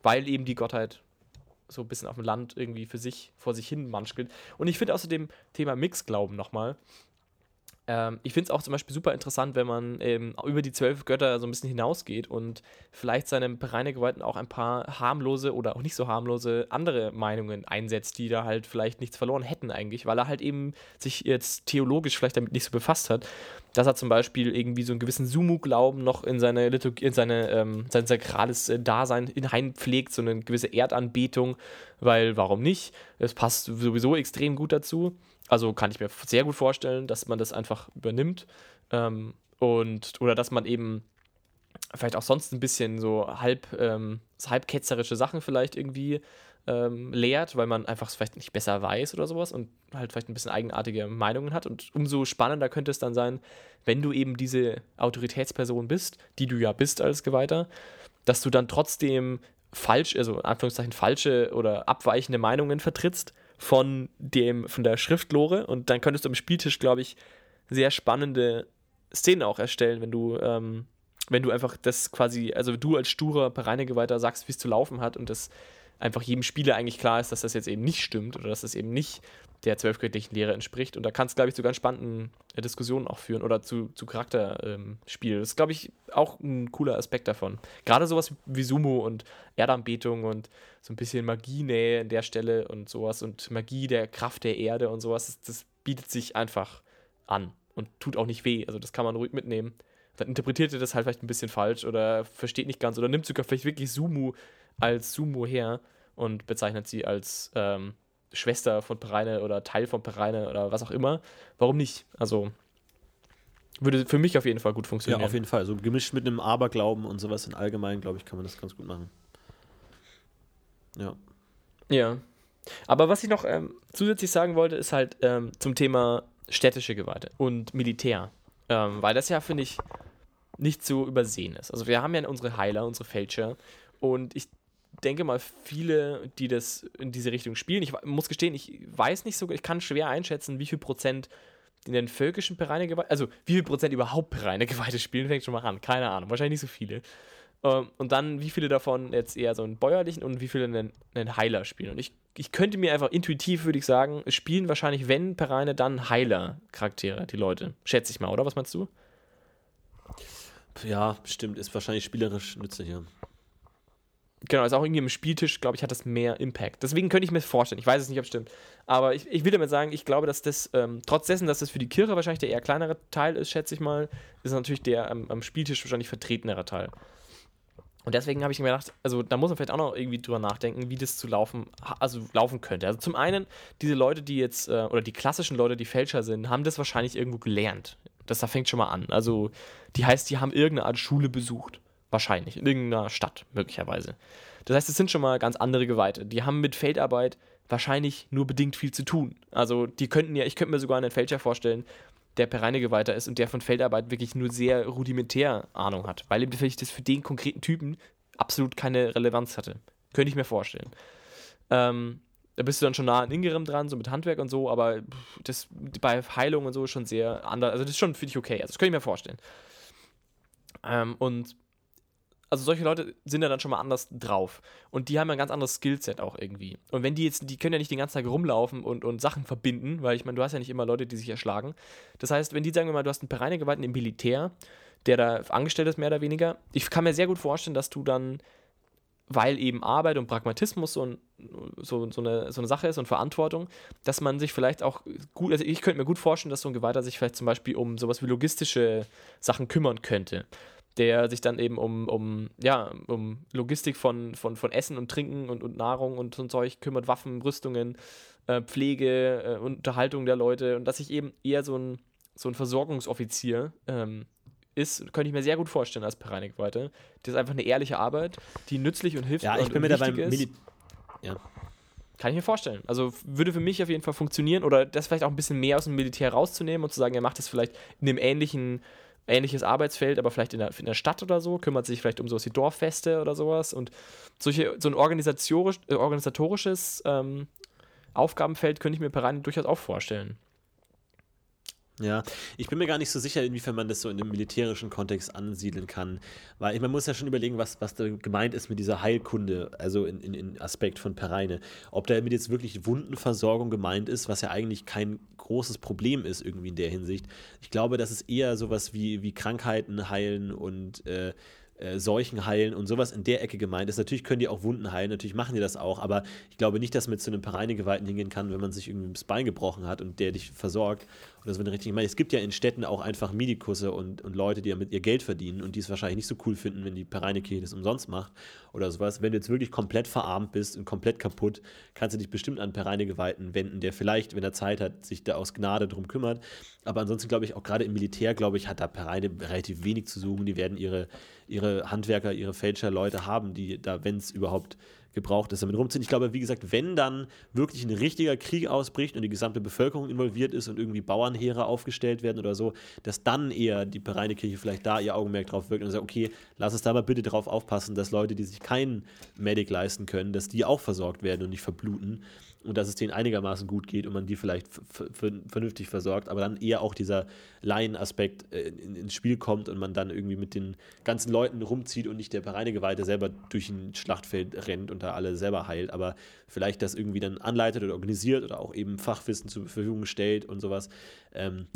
weil eben die Gottheit so ein bisschen auf dem Land irgendwie für sich, vor sich hin manschelt. Und ich finde außerdem Thema Mixglauben nochmal, ähm, ich finde es auch zum Beispiel super interessant, wenn man ähm, über die zwölf Götter so ein bisschen hinausgeht und vielleicht seinem Bereinigewalten auch ein paar harmlose oder auch nicht so harmlose andere Meinungen einsetzt, die da halt vielleicht nichts verloren hätten eigentlich, weil er halt eben sich jetzt theologisch vielleicht damit nicht so befasst hat. Dass er zum Beispiel irgendwie so einen gewissen Sumu-Glauben noch in seine Liturgie, in seine, ähm, sein sakrales äh, Dasein hineinpflegt, so eine gewisse Erdanbetung, weil warum nicht? Es passt sowieso extrem gut dazu. Also kann ich mir sehr gut vorstellen, dass man das einfach übernimmt. Ähm, und, oder dass man eben vielleicht auch sonst ein bisschen so halb, ähm, halb ketzerische Sachen vielleicht irgendwie ähm, lehrt, weil man einfach vielleicht nicht besser weiß oder sowas und halt vielleicht ein bisschen eigenartige Meinungen hat. Und umso spannender könnte es dann sein, wenn du eben diese Autoritätsperson bist, die du ja bist als Geweihter, dass du dann trotzdem falsch, also in Anführungszeichen falsche oder abweichende Meinungen vertrittst von, dem, von der Schriftlore. Und dann könntest du am Spieltisch, glaube ich, sehr spannende Szenen auch erstellen, wenn du ähm, wenn du einfach das quasi, also du als sturer Pereinegeweihter sagst, wie es zu laufen hat und das einfach jedem Spieler eigentlich klar ist, dass das jetzt eben nicht stimmt oder dass das eben nicht der zwölfkirchlichen Lehre entspricht. Und da kannst du, glaube ich, zu ganz spannenden äh, Diskussionen auch führen oder zu, zu Charakterspielen. Ähm, das ist, glaube ich, auch ein cooler Aspekt davon. Gerade sowas wie Sumo und Erdanbetung und so ein bisschen Magienähe an der Stelle und sowas und Magie der Kraft der Erde und sowas, das, das bietet sich einfach an und tut auch nicht weh. Also das kann man ruhig mitnehmen. Dann interpretiert ihr das halt vielleicht ein bisschen falsch oder versteht nicht ganz oder nimmt sogar vielleicht wirklich Sumo als Sumo her und bezeichnet sie als ähm, Schwester von Pereine oder Teil von Pereine oder was auch immer. Warum nicht? Also würde für mich auf jeden Fall gut funktionieren. Ja, auf jeden Fall. So gemischt mit einem Aberglauben und sowas in allgemein, glaube ich, kann man das ganz gut machen. Ja. Ja. Aber was ich noch ähm, zusätzlich sagen wollte, ist halt ähm, zum Thema städtische Gewalt und Militär. Ähm, weil das ja, finde ich, nicht zu übersehen ist. Also wir haben ja unsere Heiler, unsere Fälscher und ich denke mal, viele, die das in diese Richtung spielen, ich muss gestehen, ich weiß nicht so, ich kann schwer einschätzen, wie viel Prozent in den völkischen Pereinegeweihte, also wie viel Prozent überhaupt Pereinegeweihte spielen, fängt schon mal an, keine Ahnung, wahrscheinlich nicht so viele. Ähm, und dann, wie viele davon jetzt eher so einen bäuerlichen und wie viele einen, einen Heiler spielen. Und ich, ich könnte mir einfach intuitiv, würde ich sagen, spielen wahrscheinlich, wenn Pereine, dann Heiler-Charaktere, die Leute. Schätze ich mal, oder? Was meinst du? Ja, stimmt, ist wahrscheinlich spielerisch nützlicher. Genau, ist auch irgendwie im Spieltisch, glaube ich, hat das mehr Impact. Deswegen könnte ich mir das vorstellen. Ich weiß es nicht, ob es stimmt. Aber ich, ich will damit sagen, ich glaube, dass das, ähm, trotz dessen, dass das für die Kirche wahrscheinlich der eher kleinere Teil ist, schätze ich mal, ist natürlich der am, am Spieltisch wahrscheinlich vertretenere Teil. Und deswegen habe ich mir gedacht, also da muss man vielleicht auch noch irgendwie drüber nachdenken, wie das zu laufen, also laufen könnte. Also zum einen, diese Leute, die jetzt, äh, oder die klassischen Leute, die Fälscher sind, haben das wahrscheinlich irgendwo gelernt. Das da fängt schon mal an. Also, die heißt, die haben irgendeine Art Schule besucht. Wahrscheinlich. In irgendeiner Stadt, möglicherweise. Das heißt, es sind schon mal ganz andere Geweihte. Die haben mit Feldarbeit wahrscheinlich nur bedingt viel zu tun. Also, die könnten ja, ich könnte mir sogar einen Fälscher vorstellen, der Pereinegeweihter ist und der von Feldarbeit wirklich nur sehr rudimentär Ahnung hat, weil ihm vielleicht das für den konkreten Typen absolut keine Relevanz hatte. Könnte ich mir vorstellen. Ähm, da bist du dann schon nah an Ingerem dran, so mit Handwerk und so, aber das bei Heilung und so schon sehr anders. Also, das ist schon für dich okay. Also, das könnte ich mir vorstellen. Ähm, und also solche Leute sind ja dann schon mal anders drauf. Und die haben ja ein ganz anderes Skillset auch irgendwie. Und wenn die jetzt, die können ja nicht den ganzen Tag rumlaufen und, und Sachen verbinden, weil ich meine, du hast ja nicht immer Leute, die sich erschlagen. Das heißt, wenn die sagen wir mal, du hast einen Bereinigewalten im Militär, der da angestellt ist, mehr oder weniger, ich kann mir sehr gut vorstellen, dass du dann, weil eben Arbeit und Pragmatismus so, ein, so, so, eine, so eine Sache ist und Verantwortung, dass man sich vielleicht auch gut, also ich könnte mir gut vorstellen, dass so ein Geweihter sich vielleicht zum Beispiel um sowas wie logistische Sachen kümmern könnte der sich dann eben um, um, ja, um Logistik von, von, von Essen und Trinken und, und Nahrung und so ein Zeug kümmert, Waffen, Rüstungen, äh, Pflege, äh, Unterhaltung der Leute und dass sich eben eher so ein, so ein Versorgungsoffizier ähm, ist, könnte ich mir sehr gut vorstellen als Pereinigweite. Das ist einfach eine ehrliche Arbeit, die nützlich und hilft. Ja, ich bin mir dabei Mili ja. Kann ich mir vorstellen. Also würde für mich auf jeden Fall funktionieren oder das vielleicht auch ein bisschen mehr aus dem Militär rauszunehmen und zu sagen, er macht das vielleicht in einem ähnlichen ähnliches Arbeitsfeld, aber vielleicht in der, in der Stadt oder so, kümmert sich vielleicht um sowas wie Dorffeste oder sowas. Und solche, so ein organisatorisch, äh, organisatorisches ähm, Aufgabenfeld könnte ich mir per durchaus auch vorstellen. Ja, ich bin mir gar nicht so sicher, inwiefern man das so in einem militärischen Kontext ansiedeln kann. Weil man muss ja schon überlegen, was, was da gemeint ist mit dieser Heilkunde, also in, in, in Aspekt von Pereine. Ob da mit jetzt wirklich Wundenversorgung gemeint ist, was ja eigentlich kein großes Problem ist irgendwie in der Hinsicht. Ich glaube, das ist eher sowas wie, wie Krankheiten heilen und äh, äh, Seuchen heilen und sowas in der Ecke gemeint ist. Natürlich können die auch Wunden heilen, natürlich machen die das auch, aber ich glaube nicht, dass man zu einem Pereinegeweihten hingehen kann, wenn man sich irgendwie das Bein gebrochen hat und der dich versorgt oder so, wenn richtig. Ich es gibt ja in Städten auch einfach Medikusse und, und Leute, die damit ihr Geld verdienen und die es wahrscheinlich nicht so cool finden, wenn die Pereinekirche das umsonst macht oder sowas. Wenn du jetzt wirklich komplett verarmt bist und komplett kaputt, kannst du dich bestimmt an Pereinegeweihten wenden, der vielleicht, wenn er Zeit hat, sich da aus Gnade drum kümmert. Aber ansonsten glaube ich, auch gerade im Militär, glaube ich, hat da Pereine relativ wenig zu suchen. Die werden ihre, ihre Handwerker, ihre Fälscher, Leute haben, die da, wenn es überhaupt gebraucht ist, damit rumziehen. Ich glaube, wie gesagt, wenn dann wirklich ein richtiger Krieg ausbricht und die gesamte Bevölkerung involviert ist und irgendwie Bauernheere aufgestellt werden oder so, dass dann eher die Pereinekirche vielleicht da ihr Augenmerk drauf wirkt und sagt, okay, lass uns da mal bitte drauf aufpassen, dass Leute, die sich keinen Medic leisten können, dass die auch versorgt werden und nicht verbluten und dass es denen einigermaßen gut geht und man die vielleicht vernünftig versorgt, aber dann eher auch dieser Laienaspekt äh, in, ins Spiel kommt und man dann irgendwie mit den ganzen Leuten rumzieht und nicht der Geweihte selber durch ein Schlachtfeld rennt und da alle selber heilt, aber vielleicht das irgendwie dann anleitet oder organisiert oder auch eben Fachwissen zur Verfügung stellt und sowas. Ähm,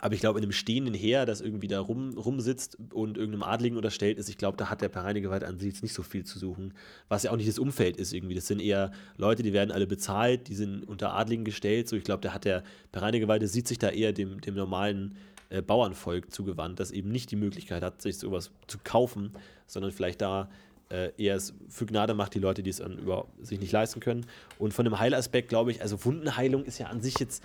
aber ich glaube, in einem stehenden Heer, das irgendwie da rum, rumsitzt und irgendeinem Adligen unterstellt ist, ich glaube, da hat der Pereinegewalt an sich jetzt nicht so viel zu suchen. Was ja auch nicht das Umfeld ist irgendwie. Das sind eher Leute, die werden alle bezahlt, die sind unter Adligen gestellt. So, ich glaube, der hat der Pereinegewalt, sieht sich da eher dem, dem normalen äh, Bauernvolk zugewandt, das eben nicht die Möglichkeit hat, sich sowas zu kaufen, sondern vielleicht da äh, eher es für Gnade macht, die Leute, die es dann überhaupt sich nicht leisten können. Und von dem Heilaspekt glaube ich, also Wundenheilung ist ja an sich jetzt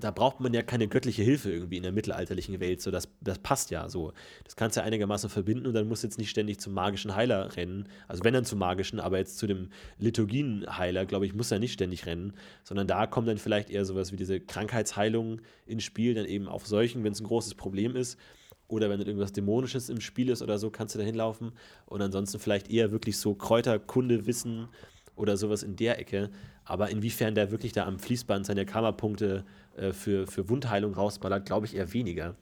da braucht man ja keine göttliche Hilfe irgendwie in der mittelalterlichen Welt. So, das, das passt ja so. Das kannst du ja einigermaßen verbinden und dann musst du jetzt nicht ständig zum magischen Heiler rennen. Also wenn dann zum magischen, aber jetzt zu dem Liturgienheiler, glaube ich, muss er nicht ständig rennen, sondern da kommt dann vielleicht eher sowas wie diese Krankheitsheilung ins Spiel, dann eben auf solchen, wenn es ein großes Problem ist. Oder wenn irgendwas Dämonisches im Spiel ist oder so, kannst du da hinlaufen. Und ansonsten vielleicht eher wirklich so Kräuterkunde, Wissen oder sowas in der Ecke. Aber inwiefern der wirklich da am Fließband seine Kammerpunkte äh, für, für Wundheilung rausballert, glaube ich eher weniger.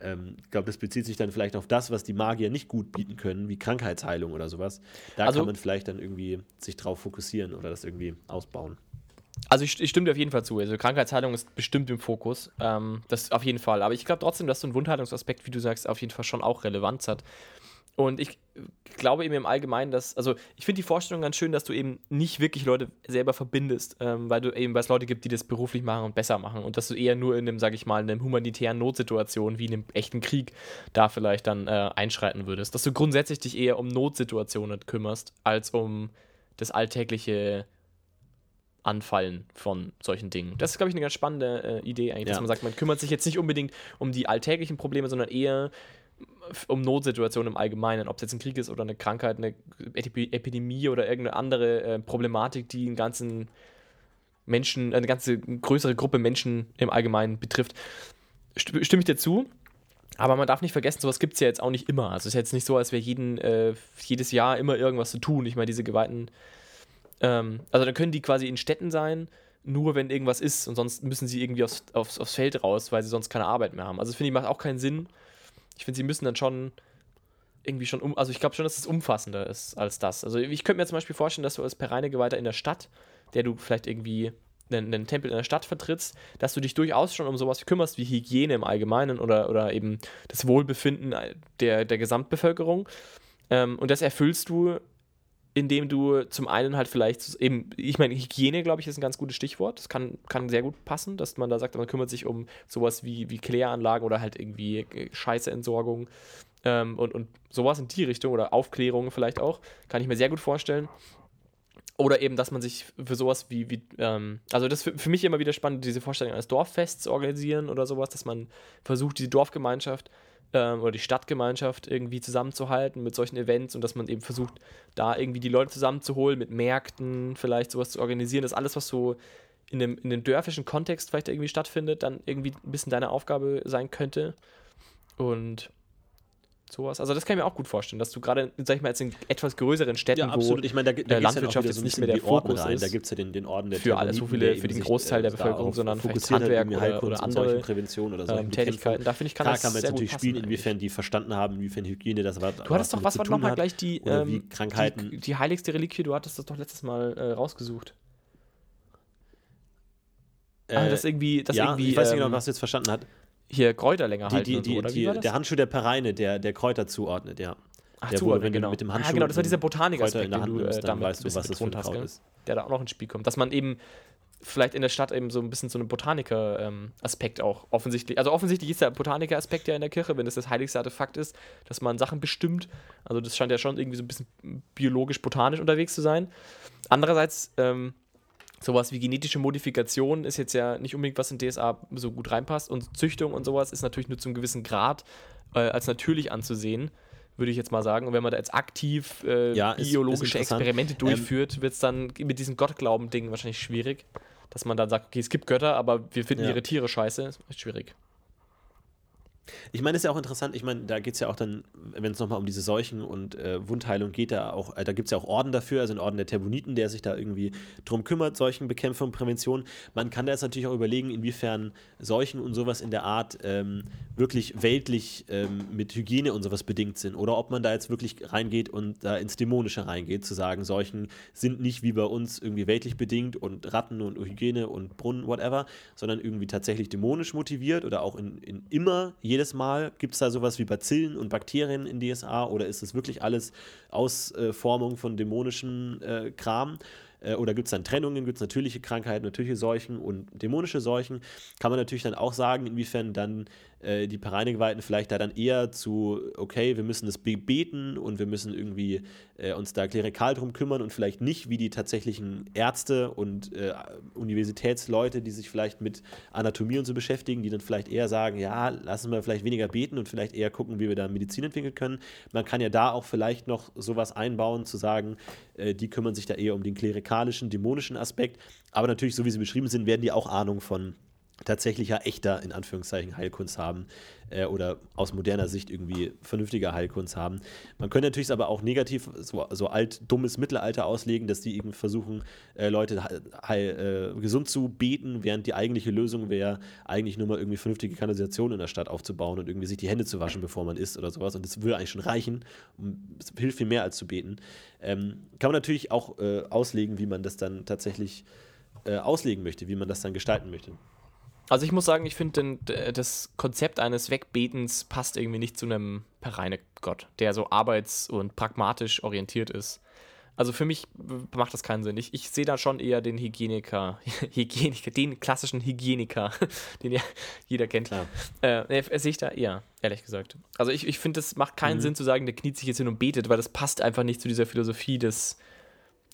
Ähm, ich glaube, das bezieht sich dann vielleicht auf das, was die Magier nicht gut bieten können, wie Krankheitsheilung oder sowas. Da also, kann man vielleicht dann irgendwie sich drauf fokussieren oder das irgendwie ausbauen. Also ich, ich stimme dir auf jeden Fall zu. Also Krankheitsheilung ist bestimmt im Fokus. Ähm, das auf jeden Fall. Aber ich glaube trotzdem, dass so ein Wundheilungsaspekt, wie du sagst, auf jeden Fall schon auch Relevanz hat. Und ich glaube eben im Allgemeinen, dass, also ich finde die Vorstellung ganz schön, dass du eben nicht wirklich Leute selber verbindest, ähm, weil du eben, weil es Leute gibt, die das beruflich machen und besser machen und dass du eher nur in einem, sag ich mal, in einer humanitären Notsituation wie in einem echten Krieg da vielleicht dann äh, einschreiten würdest. Dass du grundsätzlich dich eher um Notsituationen kümmerst, als um das alltägliche Anfallen von solchen Dingen. Das ist, glaube ich, eine ganz spannende äh, Idee eigentlich, ja. dass man sagt, man kümmert sich jetzt nicht unbedingt um die alltäglichen Probleme, sondern eher um Notsituationen im Allgemeinen, ob es jetzt ein Krieg ist oder eine Krankheit, eine Epidemie oder irgendeine andere äh, Problematik, die einen ganzen Menschen, eine ganze größere Gruppe Menschen im Allgemeinen betrifft. Stimme ich dir zu? Aber man darf nicht vergessen, sowas gibt es ja jetzt auch nicht immer. Also es ist jetzt nicht so, als wäre jeden, äh, jedes Jahr immer irgendwas zu tun. Ich meine, diese Geweihten, ähm, also dann können die quasi in Städten sein, nur wenn irgendwas ist und sonst müssen sie irgendwie aufs, aufs, aufs Feld raus, weil sie sonst keine Arbeit mehr haben. Also das finde ich macht auch keinen Sinn ich finde, sie müssen dann schon irgendwie schon um, also ich glaube schon, dass es umfassender ist als das. Also ich könnte mir zum Beispiel vorstellen, dass du als Pereinegeweihter in der Stadt, der du vielleicht irgendwie einen, einen, Tempel in der Stadt vertrittst, dass du dich durchaus schon um sowas kümmerst wie Hygiene im Allgemeinen oder, oder eben das Wohlbefinden der, der Gesamtbevölkerung. Ähm, und das erfüllst du, indem du zum einen halt vielleicht eben, ich meine, Hygiene, glaube ich, ist ein ganz gutes Stichwort. Das kann, kann sehr gut passen, dass man da sagt, man kümmert sich um sowas wie, wie Kläranlagen oder halt irgendwie äh, Scheißeentsorgung ähm, und, und sowas in die Richtung oder Aufklärung vielleicht auch. Kann ich mir sehr gut vorstellen. Oder eben, dass man sich für sowas wie, wie ähm, also das ist für, für mich immer wieder spannend, diese Vorstellung eines Dorffests organisieren oder sowas, dass man versucht, diese Dorfgemeinschaft ähm, oder die Stadtgemeinschaft irgendwie zusammenzuhalten mit solchen Events und dass man eben versucht, da irgendwie die Leute zusammenzuholen, mit Märkten vielleicht sowas zu organisieren. Das ist alles, was so in dem, in dem dörfischen Kontext vielleicht irgendwie stattfindet, dann irgendwie ein bisschen deine Aufgabe sein könnte. Und sowas. Also das kann ich mir auch gut vorstellen, dass du gerade, sag ich mal, jetzt in etwas größeren Städten, ja, absolut. wo ich meine, da, da Landwirtschaft jetzt so nicht mehr der Fokus rein. ist. Da gibt es ja den, den Orden der Für alles, so viele, für den Großteil der Bevölkerung, sondern vielleicht Handwerk halt oder, oder andere Prävention oder so. Ähm, Tätigkeiten. Da finde ich, kann Klar das kann man jetzt natürlich spielen, inwiefern die verstanden haben, inwiefern Hygiene das war. Du hattest doch, was war nochmal gleich die, ähm, Krankheiten. Die, die heiligste Reliquie, du hattest das doch letztes Mal äh, rausgesucht. Ah, das irgendwie, das ja, irgendwie, ich weiß nicht genau, was du jetzt verstanden hast hier Kräuter länger halten. Die, die, so, oder die, der Handschuh der Pereine, der, der Kräuter zuordnet, ja. Ach, der zuordnen, wurde, genau. mit dem Handschuh. Ah, genau, das war dieser Botanikaspekt, den du äh, damit weißt du, was das für ein hast, ist. der da auch noch ins Spiel kommt. Dass man eben vielleicht in der Stadt eben so ein bisschen so einen Botaniker-Aspekt ähm, auch offensichtlich, also offensichtlich ist der Botaniker-Aspekt ja in der Kirche, wenn es das, das heiligste Artefakt ist, dass man Sachen bestimmt. Also das scheint ja schon irgendwie so ein bisschen biologisch-botanisch unterwegs zu sein. Andererseits ähm, sowas wie genetische Modifikation ist jetzt ja nicht unbedingt, was in DSA so gut reinpasst. Und Züchtung und sowas ist natürlich nur zum gewissen Grad äh, als natürlich anzusehen, würde ich jetzt mal sagen. Und wenn man da jetzt aktiv äh, ja, biologische ist Experimente ähm, durchführt, ähm, wird es dann mit diesem Gottglauben-Ding wahrscheinlich schwierig. Dass man dann sagt, okay, es gibt Götter, aber wir finden ja. ihre Tiere scheiße. Das ist schwierig. Ich meine, es ist ja auch interessant, ich meine, da geht es ja auch dann, wenn es nochmal um diese Seuchen und äh, Wundheilung geht, da, auch, äh, da gibt es ja auch Orden dafür, also ein Orden der Terboniten, der sich da irgendwie drum kümmert, Seuchenbekämpfung, Prävention. Man kann da jetzt natürlich auch überlegen, inwiefern Seuchen und sowas in der Art ähm, wirklich weltlich ähm, mit Hygiene und sowas bedingt sind oder ob man da jetzt wirklich reingeht und da ins Dämonische reingeht, zu sagen, Seuchen sind nicht wie bei uns irgendwie weltlich bedingt und Ratten und Hygiene und Brunnen, whatever, sondern irgendwie tatsächlich dämonisch motiviert oder auch in, in immer jedes Mal? Gibt es da sowas wie Bazillen und Bakterien in DSA oder ist das wirklich alles Ausformung von dämonischem äh, Kram? Äh, oder gibt es dann Trennungen, gibt es natürliche Krankheiten, natürliche Seuchen und dämonische Seuchen? Kann man natürlich dann auch sagen, inwiefern dann äh, die Pereinegeweihten vielleicht da dann eher zu, okay, wir müssen das beten und wir müssen irgendwie äh, uns da klerikal drum kümmern und vielleicht nicht wie die tatsächlichen Ärzte und äh, Universitätsleute, die sich vielleicht mit Anatomie und so beschäftigen, die dann vielleicht eher sagen, ja, lassen wir vielleicht weniger beten und vielleicht eher gucken, wie wir da Medizin entwickeln können. Man kann ja da auch vielleicht noch sowas einbauen, zu sagen, äh, die kümmern sich da eher um den klerikalischen, dämonischen Aspekt. Aber natürlich, so wie sie beschrieben sind, werden die auch Ahnung von tatsächlicher, echter, in Anführungszeichen, Heilkunst haben äh, oder aus moderner Sicht irgendwie vernünftiger Heilkunst haben. Man könnte natürlich aber auch negativ so, so alt, dummes Mittelalter auslegen, dass die eben versuchen, äh, Leute heil, äh, gesund zu beten, während die eigentliche Lösung wäre, eigentlich nur mal irgendwie vernünftige Kanalisation in der Stadt aufzubauen und irgendwie sich die Hände zu waschen, bevor man isst oder sowas. Und das würde eigentlich schon reichen. Es hilft viel mehr als zu beten. Ähm, kann man natürlich auch äh, auslegen, wie man das dann tatsächlich äh, auslegen möchte, wie man das dann gestalten möchte. Also ich muss sagen, ich finde das Konzept eines Wegbetens passt irgendwie nicht zu einem Pereine-Gott, der so arbeits- und pragmatisch orientiert ist. Also für mich macht das keinen Sinn. Ich, ich sehe da schon eher den Hygieniker, Hygieniker, den klassischen Hygieniker, den ja jeder kennt. Klar. Äh, sehe ich da eher, ehrlich gesagt. Also ich, ich finde, es macht keinen mhm. Sinn zu sagen, der kniet sich jetzt hin und betet, weil das passt einfach nicht zu dieser Philosophie des,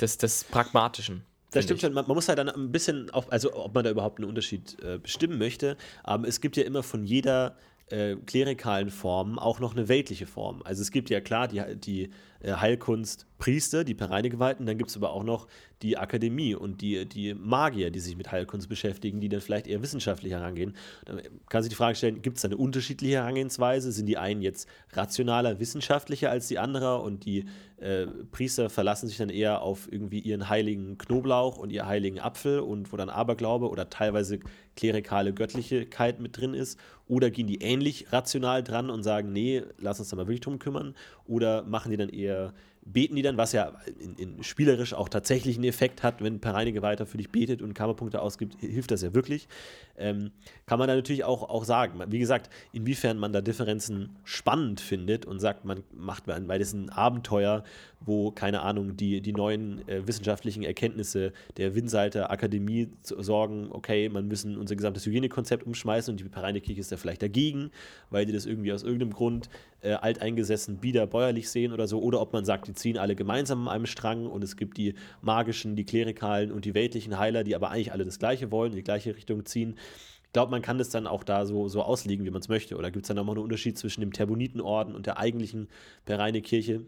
des, des Pragmatischen. Das stimmt schon. Man, man, muss halt dann ein bisschen, auf, also ob man da überhaupt einen Unterschied äh, bestimmen möchte. Aber es gibt ja immer von jeder äh, klerikalen Form auch noch eine weltliche Form. Also es gibt ja klar die, die Heilkunst Priester, die Pereinegeweihten, dann gibt es aber auch noch die Akademie und die, die Magier, die sich mit Heilkunst beschäftigen, die dann vielleicht eher wissenschaftlich herangehen. Da kann sich die Frage stellen, gibt es eine unterschiedliche Herangehensweise? Sind die einen jetzt rationaler, wissenschaftlicher als die anderen und die äh, Priester verlassen sich dann eher auf irgendwie ihren heiligen Knoblauch und ihr heiligen Apfel und wo dann Aberglaube oder teilweise klerikale Göttlichkeit mit drin ist? Oder gehen die ähnlich rational dran und sagen, nee, lass uns da mal wirklich drum kümmern? Oder machen die dann eher uh, beten die dann, was ja in, in spielerisch auch tatsächlich einen Effekt hat, wenn Pereinige weiter für dich betet und Kammerpunkte ausgibt, hilft das ja wirklich. Ähm, kann man da natürlich auch, auch sagen. Wie gesagt, inwiefern man da Differenzen spannend findet und sagt, man macht weil das ein Abenteuer, wo, keine Ahnung, die, die neuen äh, wissenschaftlichen Erkenntnisse der Winsalter Akademie sorgen, okay, man müssen unser gesamtes Hygienekonzept umschmeißen und die Pereinekirche ist da vielleicht dagegen, weil die das irgendwie aus irgendeinem Grund äh, alteingesessen, bieder, bäuerlich sehen oder so, oder ob man sagt, die ziehen alle gemeinsam an einem Strang und es gibt die magischen, die klerikalen und die weltlichen Heiler, die aber eigentlich alle das Gleiche wollen, in die gleiche Richtung ziehen. Ich glaube, man kann das dann auch da so, so auslegen, wie man es möchte. Oder gibt es dann nochmal einen Unterschied zwischen dem Terbonitenorden und der eigentlichen Pereine Kirche?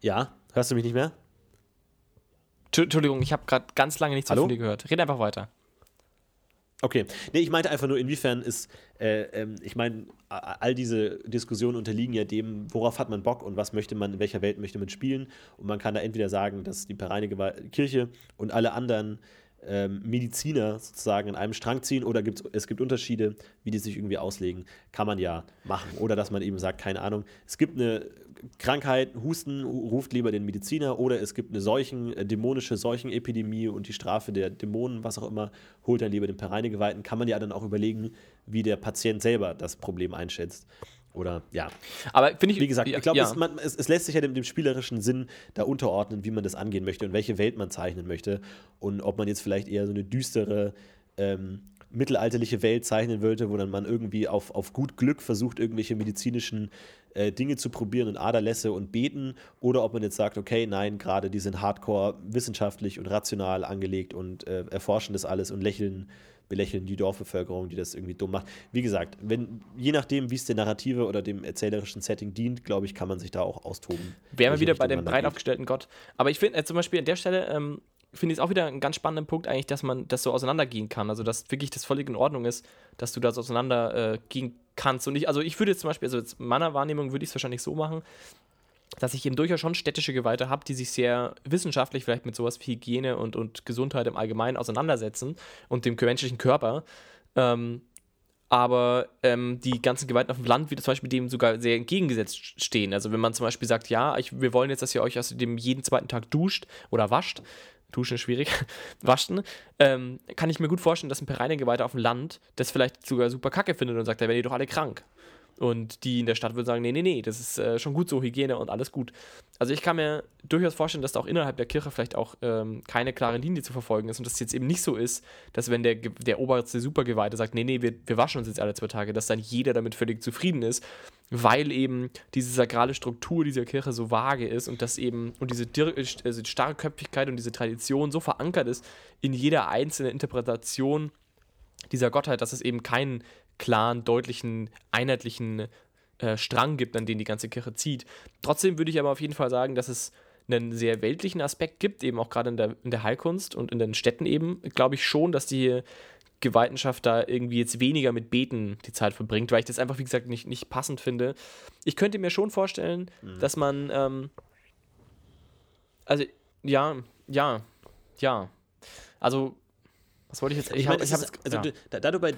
Ja, hörst du mich nicht mehr? Entschuldigung, ich habe gerade ganz lange nichts von dir gehört. Red einfach weiter. Okay, nee, ich meinte einfach nur, inwiefern ist, äh, ähm, ich meine, all diese Diskussionen unterliegen ja dem, worauf hat man Bock und was möchte man, in welcher Welt möchte man spielen. Und man kann da entweder sagen, dass die Pereinige Kirche und alle anderen ähm, Mediziner sozusagen in einem Strang ziehen oder gibt's, es gibt Unterschiede, wie die sich irgendwie auslegen, kann man ja machen. Oder dass man eben sagt, keine Ahnung, es gibt eine Krankheit, Husten, ruft lieber den Mediziner oder es gibt eine Seuchen, äh, dämonische Seuchenepidemie und die Strafe der Dämonen, was auch immer, holt dann lieber den Pereinegeweihten. Kann man ja dann auch überlegen, wie der Patient selber das Problem einschätzt. Oder ja. Aber finde ich. Wie gesagt, ich glaube, ja. es, es, lässt sich ja dem, dem, spielerischen Sinn da unterordnen, wie man das angehen möchte und welche Welt man zeichnen möchte. Und ob man jetzt vielleicht eher so eine düstere, ähm, mittelalterliche Welt zeichnen würde, wo dann man irgendwie auf, auf gut Glück versucht, irgendwelche medizinischen äh, Dinge zu probieren und Aderlässe und beten. Oder ob man jetzt sagt, okay, nein, gerade die sind hardcore wissenschaftlich und rational angelegt und äh, erforschen das alles und lächeln belächeln die Dorfbevölkerung, die das irgendwie dumm macht. Wie gesagt, wenn, je nachdem, wie es der Narrative oder dem erzählerischen Setting dient, glaube ich, kann man sich da auch austoben. Wären wir wieder bei dem breit aufgestellten Gott. Aber ich finde äh, zum Beispiel an der Stelle, ähm, finde ich es auch wieder einen ganz spannenden Punkt eigentlich, dass man das so auseinandergehen kann. Also, dass wirklich das völlig in Ordnung ist, dass du das auseinandergehen äh, kannst. Und ich, also ich würde jetzt zum Beispiel, also jetzt meiner Wahrnehmung würde ich es wahrscheinlich so machen, dass ich eben durchaus schon städtische Geweihte habe, die sich sehr wissenschaftlich vielleicht mit sowas wie Hygiene und, und Gesundheit im Allgemeinen auseinandersetzen und dem menschlichen Körper. Ähm, aber ähm, die ganzen Gewalten auf dem Land wieder zum Beispiel dem sogar sehr entgegengesetzt stehen. Also wenn man zum Beispiel sagt, ja, ich, wir wollen jetzt, dass ihr euch außerdem jeden zweiten Tag duscht oder wascht, duschen ist schwierig, waschen, ähm, kann ich mir gut vorstellen, dass ein Pereinegeweihter auf dem Land das vielleicht sogar super kacke findet und sagt, da werdet ihr doch alle krank. Und die in der Stadt würden sagen, nee, nee, nee, das ist äh, schon gut so, Hygiene und alles gut. Also ich kann mir durchaus vorstellen, dass da auch innerhalb der Kirche vielleicht auch ähm, keine klare Linie zu verfolgen ist und dass es jetzt eben nicht so ist, dass wenn der, der oberste Supergeweihte sagt, nee, nee, wir, wir waschen uns jetzt alle zwei Tage, dass dann jeder damit völlig zufrieden ist, weil eben diese sakrale Struktur dieser Kirche so vage ist und dass eben und diese also Starrköpfigkeit und diese Tradition so verankert ist in jeder einzelnen Interpretation dieser Gottheit, dass es eben keinen klaren, deutlichen, einheitlichen äh, Strang gibt, an den die ganze Kirche zieht. Trotzdem würde ich aber auf jeden Fall sagen, dass es einen sehr weltlichen Aspekt gibt, eben auch gerade in der, in der Heilkunst und in den Städten eben, glaube ich schon, dass die Geweihtenschaft da irgendwie jetzt weniger mit Beten die Zeit verbringt, weil ich das einfach, wie gesagt, nicht, nicht passend finde. Ich könnte mir schon vorstellen, mhm. dass man, ähm, also, ja, ja, ja. Also, was wollte ich jetzt? Ich, ich meine, hab, also, ja. da, da, du bei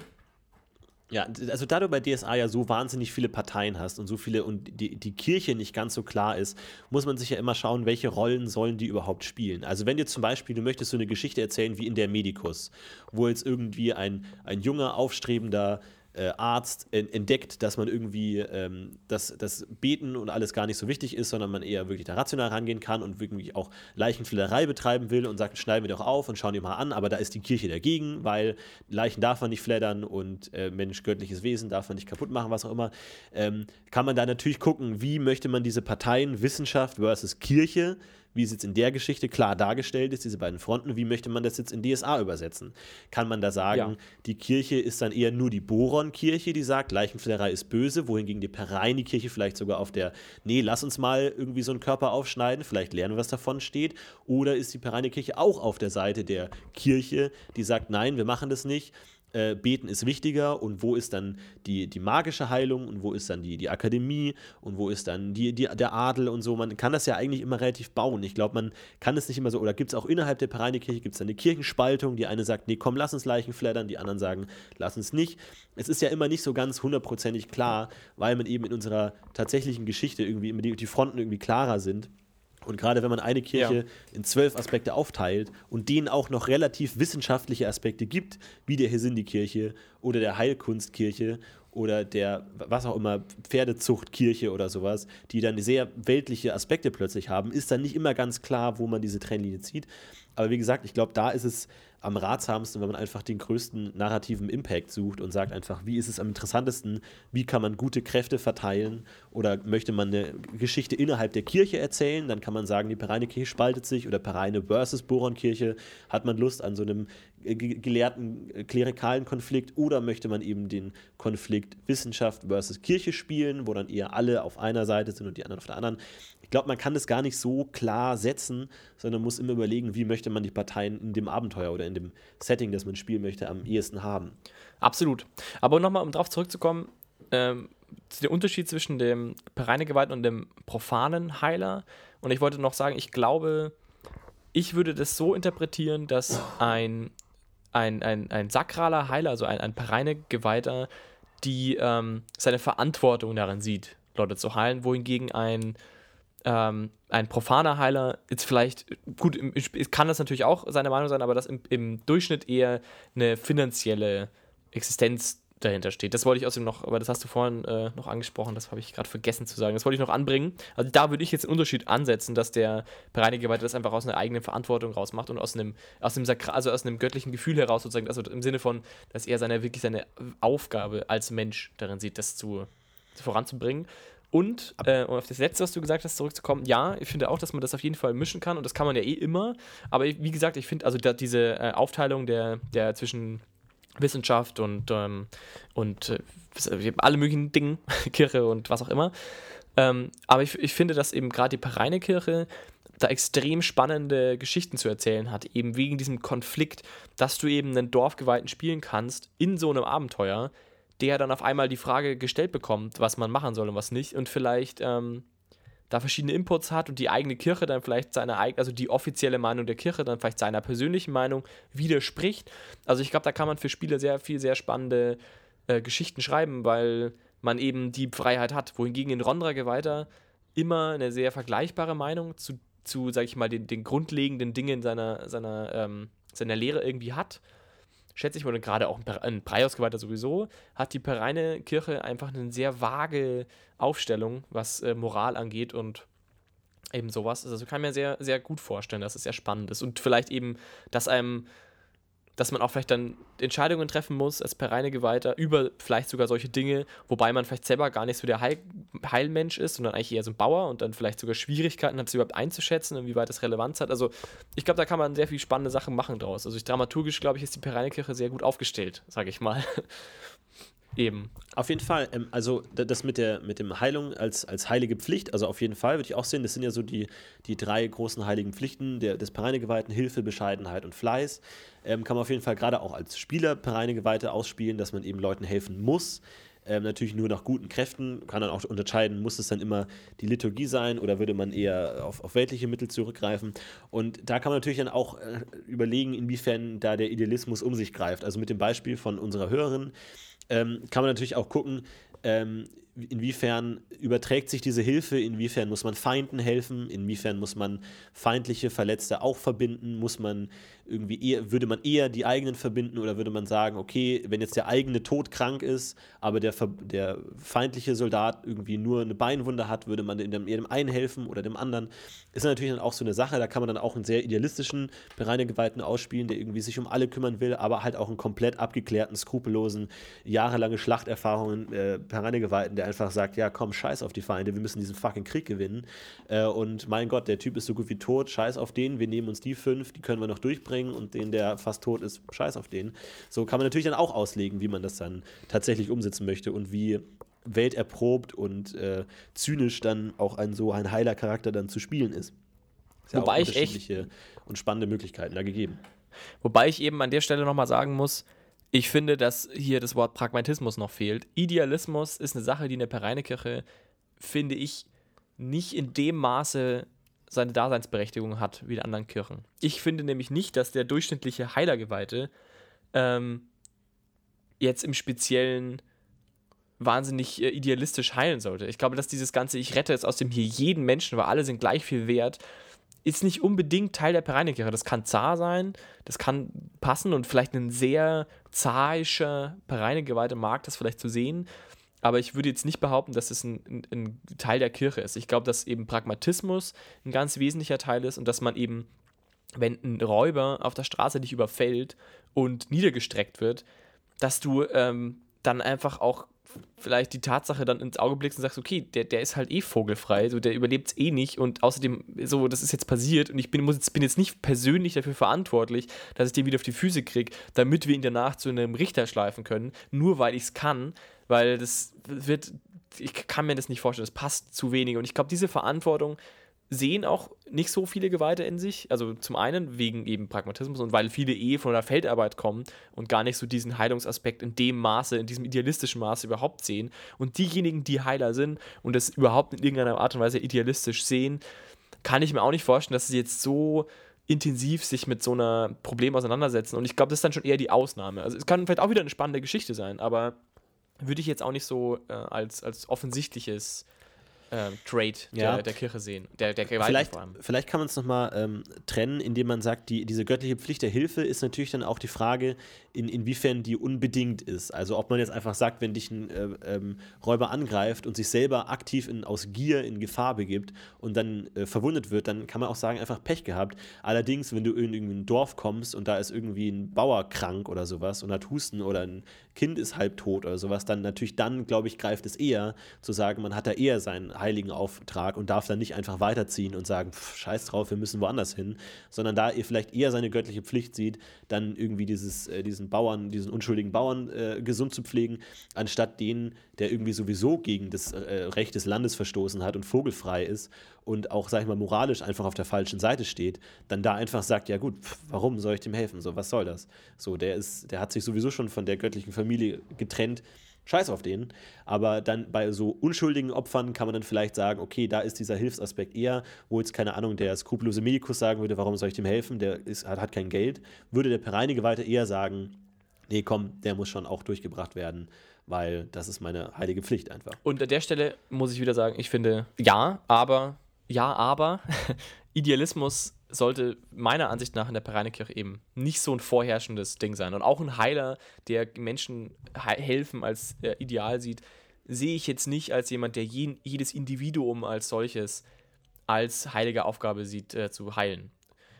ja, also da du bei DSA ja so wahnsinnig viele Parteien hast und so viele und die, die Kirche nicht ganz so klar ist, muss man sich ja immer schauen, welche Rollen sollen die überhaupt spielen. Also wenn dir zum Beispiel, du möchtest so eine Geschichte erzählen wie in der Medikus, wo jetzt irgendwie ein, ein junger, aufstrebender äh, Arzt entdeckt, dass man irgendwie ähm, das, das Beten und alles gar nicht so wichtig ist, sondern man eher wirklich da rational rangehen kann und wirklich auch Leichenfüllerei betreiben will und sagt, schneiden wir doch auf und schauen die mal an, aber da ist die Kirche dagegen, weil Leichen darf man nicht fleddern und äh, Mensch, göttliches Wesen darf man nicht kaputt machen, was auch immer. Ähm, kann man da natürlich gucken, wie möchte man diese Parteien Wissenschaft versus Kirche wie es jetzt in der Geschichte klar dargestellt ist, diese beiden Fronten, wie möchte man das jetzt in DSA übersetzen? Kann man da sagen, ja. die Kirche ist dann eher nur die Boron-Kirche, die sagt, Leichenfleckerei ist böse, wohingegen die Pereini-Kirche vielleicht sogar auf der, nee, lass uns mal irgendwie so einen Körper aufschneiden, vielleicht lernen wir, was davon steht. Oder ist die Pereini-Kirche auch auf der Seite der Kirche, die sagt, nein, wir machen das nicht äh, Beten ist wichtiger und wo ist dann die, die magische Heilung und wo ist dann die, die Akademie und wo ist dann die, die, der Adel und so. Man kann das ja eigentlich immer relativ bauen. Ich glaube, man kann es nicht immer so, oder gibt es auch innerhalb der Pereinikirche, gibt es eine Kirchenspaltung, die eine sagt, nee, komm, lass uns Leichen flattern, die anderen sagen, lass uns nicht. Es ist ja immer nicht so ganz hundertprozentig klar, weil man eben in unserer tatsächlichen Geschichte irgendwie immer die, die Fronten irgendwie klarer sind. Und gerade wenn man eine Kirche ja. in zwölf Aspekte aufteilt und denen auch noch relativ wissenschaftliche Aspekte gibt, wie der Hesindi-Kirche oder der Heilkunstkirche oder der, was auch immer, Pferdezuchtkirche oder sowas, die dann sehr weltliche Aspekte plötzlich haben, ist dann nicht immer ganz klar, wo man diese Trennlinie zieht. Aber wie gesagt, ich glaube, da ist es am ratsamsten, wenn man einfach den größten narrativen Impact sucht und sagt einfach, wie ist es am interessantesten, wie kann man gute Kräfte verteilen oder möchte man eine Geschichte innerhalb der Kirche erzählen, dann kann man sagen, die Pereine Kirche spaltet sich oder Pereine versus Boronkirche, hat man Lust an so einem gelehrten äh, klerikalen Konflikt oder möchte man eben den Konflikt Wissenschaft versus Kirche spielen, wo dann eher alle auf einer Seite sind und die anderen auf der anderen. Ich glaube, man kann das gar nicht so klar setzen, sondern muss immer überlegen, wie möchte man die Parteien in dem Abenteuer oder in dem Setting, das man spielen möchte, am ehesten haben. Absolut. Aber nochmal, um darauf zurückzukommen, ähm, der Unterschied zwischen dem Pereinegeweihten und dem profanen Heiler. Und ich wollte noch sagen, ich glaube, ich würde das so interpretieren, dass ein ein, ein, ein sakraler Heiler, also ein, ein Pereine-Geweihter, die ähm, seine Verantwortung darin sieht, Leute zu heilen, wohingegen ein, ähm, ein profaner Heiler jetzt vielleicht, gut, kann das natürlich auch seine Meinung sein, aber das im, im Durchschnitt eher eine finanzielle Existenz dahinter steht. Das wollte ich außerdem noch, aber das hast du vorhin äh, noch angesprochen, das habe ich gerade vergessen zu sagen. Das wollte ich noch anbringen. Also da würde ich jetzt einen Unterschied ansetzen, dass der Bereiniger das einfach aus einer eigenen Verantwortung rausmacht und aus einem, aus einem Sakra also aus einem göttlichen Gefühl heraus sozusagen, also im Sinne von, dass er seine wirklich seine Aufgabe als Mensch darin sieht, das zu, voranzubringen. Und äh, um auf das Letzte, was du gesagt hast, zurückzukommen, ja, ich finde auch, dass man das auf jeden Fall mischen kann und das kann man ja eh immer. Aber wie gesagt, ich finde also da, diese äh, Aufteilung der, der zwischen Wissenschaft und, ähm, und äh, alle möglichen Dinge, Kirche und was auch immer. Ähm, aber ich, ich finde, dass eben gerade die Pereine-Kirche da extrem spannende Geschichten zu erzählen hat, eben wegen diesem Konflikt, dass du eben einen Dorfgeweihten spielen kannst in so einem Abenteuer, der dann auf einmal die Frage gestellt bekommt, was man machen soll und was nicht und vielleicht ähm, da verschiedene Inputs hat und die eigene Kirche dann vielleicht seine eigene, also die offizielle Meinung der Kirche dann vielleicht seiner persönlichen Meinung widerspricht. Also ich glaube, da kann man für Spieler sehr viel, sehr spannende äh, Geschichten schreiben, weil man eben die Freiheit hat. Wohingegen in Rondra Geweihter immer eine sehr vergleichbare Meinung zu zu, sag ich mal, den, den grundlegenden Dingen seiner, seiner, ähm, seiner Lehre irgendwie hat. Schätze ich mal, gerade auch ein Preiausgeweihter sowieso, hat die Pereine Kirche einfach eine sehr vage Aufstellung, was äh, Moral angeht und eben sowas. Also kann ich mir sehr, sehr gut vorstellen, dass es sehr spannend ist. Und vielleicht eben, dass einem dass man auch vielleicht dann Entscheidungen treffen muss als Pereinegeweihter über vielleicht sogar solche Dinge, wobei man vielleicht selber gar nicht so der Heil Heilmensch ist, sondern eigentlich eher so ein Bauer und dann vielleicht sogar Schwierigkeiten hat, es überhaupt einzuschätzen und wie weit das Relevanz hat. Also ich glaube, da kann man sehr viel spannende Sachen machen draus. Also ich, dramaturgisch, glaube ich, ist die Pereinekirche sehr gut aufgestellt, sage ich mal. Eben. Auf jeden Fall. Ähm, also das mit der mit dem Heilung als, als heilige Pflicht, also auf jeden Fall würde ich auch sehen, das sind ja so die, die drei großen heiligen Pflichten der, des Pereinegeweihten, Hilfe, Bescheidenheit und Fleiß. Ähm, kann man auf jeden Fall gerade auch als Spieler Pereinegeweihte ausspielen, dass man eben Leuten helfen muss. Ähm, natürlich nur nach guten Kräften, kann dann auch unterscheiden, muss es dann immer die Liturgie sein oder würde man eher auf, auf weltliche Mittel zurückgreifen. Und da kann man natürlich dann auch äh, überlegen, inwiefern da der Idealismus um sich greift. Also mit dem Beispiel von unserer Hörerin, ähm, kann man natürlich auch gucken, ähm, inwiefern überträgt sich diese Hilfe, inwiefern muss man Feinden helfen, inwiefern muss man feindliche Verletzte auch verbinden, muss man irgendwie eher, würde man eher die eigenen verbinden oder würde man sagen, okay, wenn jetzt der eigene todkrank ist, aber der, der feindliche Soldat irgendwie nur eine Beinwunde hat, würde man dem, dem einen helfen oder dem anderen. Ist natürlich dann auch so eine Sache, da kann man dann auch einen sehr idealistischen Bereinigewalten ausspielen, der irgendwie sich um alle kümmern will, aber halt auch einen komplett abgeklärten, skrupellosen, jahrelange Schlachterfahrungen äh, Bereinigewalten, der einfach sagt, ja komm, scheiß auf die Feinde, wir müssen diesen fucking Krieg gewinnen. Äh, und mein Gott, der Typ ist so gut wie tot, scheiß auf den, wir nehmen uns die fünf, die können wir noch durchbringen und den, der fast tot ist, scheiß auf den. So kann man natürlich dann auch auslegen, wie man das dann tatsächlich umsetzen möchte und wie welterprobt und äh, zynisch dann auch ein so ein heiler Charakter dann zu spielen ist. ist ja Wobei ich echt und spannende Möglichkeiten da gegeben. Wobei ich eben an der Stelle nochmal sagen muss, ich finde, dass hier das Wort Pragmatismus noch fehlt. Idealismus ist eine Sache, die in der Pereinekirche, finde ich, nicht in dem Maße seine Daseinsberechtigung hat wie die anderen Kirchen. Ich finde nämlich nicht, dass der durchschnittliche Heilergeweihte ähm, jetzt im Speziellen wahnsinnig äh, idealistisch heilen sollte. Ich glaube, dass dieses ganze Ich rette jetzt aus dem hier jeden Menschen, weil alle sind gleich viel wert, ist nicht unbedingt Teil der Pereinekirche. Das kann zar sein, das kann passen und vielleicht ein sehr zarischer Pereinegeweihter mag das vielleicht zu sehen aber ich würde jetzt nicht behaupten, dass es ein, ein, ein Teil der Kirche ist. Ich glaube, dass eben Pragmatismus ein ganz wesentlicher Teil ist und dass man eben, wenn ein Räuber auf der Straße dich überfällt und niedergestreckt wird, dass du ähm, dann einfach auch vielleicht die Tatsache dann ins Auge blickst und sagst, okay, der, der ist halt eh vogelfrei, so der überlebt es eh nicht und außerdem, so, das ist jetzt passiert und ich bin, muss jetzt, bin jetzt nicht persönlich dafür verantwortlich, dass ich den wieder auf die Füße kriege, damit wir ihn danach zu einem Richter schleifen können, nur weil ich es kann, weil das wird, ich kann mir das nicht vorstellen, das passt zu wenig. Und ich glaube, diese Verantwortung sehen auch nicht so viele Geweihte in sich. Also zum einen wegen eben Pragmatismus und weil viele eh von der Feldarbeit kommen und gar nicht so diesen Heilungsaspekt in dem Maße, in diesem idealistischen Maße überhaupt sehen. Und diejenigen, die Heiler sind und das überhaupt in irgendeiner Art und Weise idealistisch sehen, kann ich mir auch nicht vorstellen, dass sie jetzt so intensiv sich mit so einer Problem auseinandersetzen. Und ich glaube, das ist dann schon eher die Ausnahme. Also es kann vielleicht auch wieder eine spannende Geschichte sein, aber würde ich jetzt auch nicht so äh, als, als offensichtliches äh, Trade ja. der, der, Kirche sehen, der, der vielleicht, vor allem. Vielleicht kann man es nochmal ähm, trennen, indem man sagt, die, diese göttliche Pflicht der Hilfe ist natürlich dann auch die Frage, in, inwiefern die unbedingt ist. Also ob man jetzt einfach sagt, wenn dich ein äh, ähm, Räuber angreift und sich selber aktiv in, aus Gier in Gefahr begibt und dann äh, verwundet wird, dann kann man auch sagen, einfach Pech gehabt. Allerdings, wenn du in irgendwie ein Dorf kommst und da ist irgendwie ein Bauer krank oder sowas und hat Husten oder ein Kind ist halb tot oder sowas, dann natürlich dann, glaube ich, greift es eher zu sagen, man hat da eher seinen heiligen Auftrag und darf dann nicht einfach weiterziehen und sagen, pff, scheiß drauf, wir müssen woanders hin, sondern da er vielleicht eher seine göttliche Pflicht sieht, dann irgendwie dieses, äh, diesen Bauern, diesen unschuldigen Bauern äh, gesund zu pflegen, anstatt den, der irgendwie sowieso gegen das äh, Recht des Landes verstoßen hat und vogelfrei ist und auch, sag ich mal, moralisch einfach auf der falschen Seite steht, dann da einfach sagt, ja gut, pff, warum soll ich dem helfen? So, was soll das? So, der ist, der hat sich sowieso schon von der göttlichen Familie getrennt, Scheiß auf den. Aber dann bei so unschuldigen Opfern kann man dann vielleicht sagen, okay, da ist dieser Hilfsaspekt eher, wo jetzt, keine Ahnung, der skrupellose Medikus sagen würde, warum soll ich dem helfen? Der ist, hat, hat kein Geld. Würde der Pereinegeweihte eher sagen, nee, komm, der muss schon auch durchgebracht werden, weil das ist meine heilige Pflicht einfach. Und an der Stelle muss ich wieder sagen, ich finde, ja, aber, ja, aber, Idealismus sollte meiner Ansicht nach in der Pereinekirche eben nicht so ein vorherrschendes Ding sein. Und auch ein Heiler, der Menschen he helfen als äh, Ideal sieht, sehe ich jetzt nicht als jemand, der je, jedes Individuum als solches als heilige Aufgabe sieht, äh, zu heilen.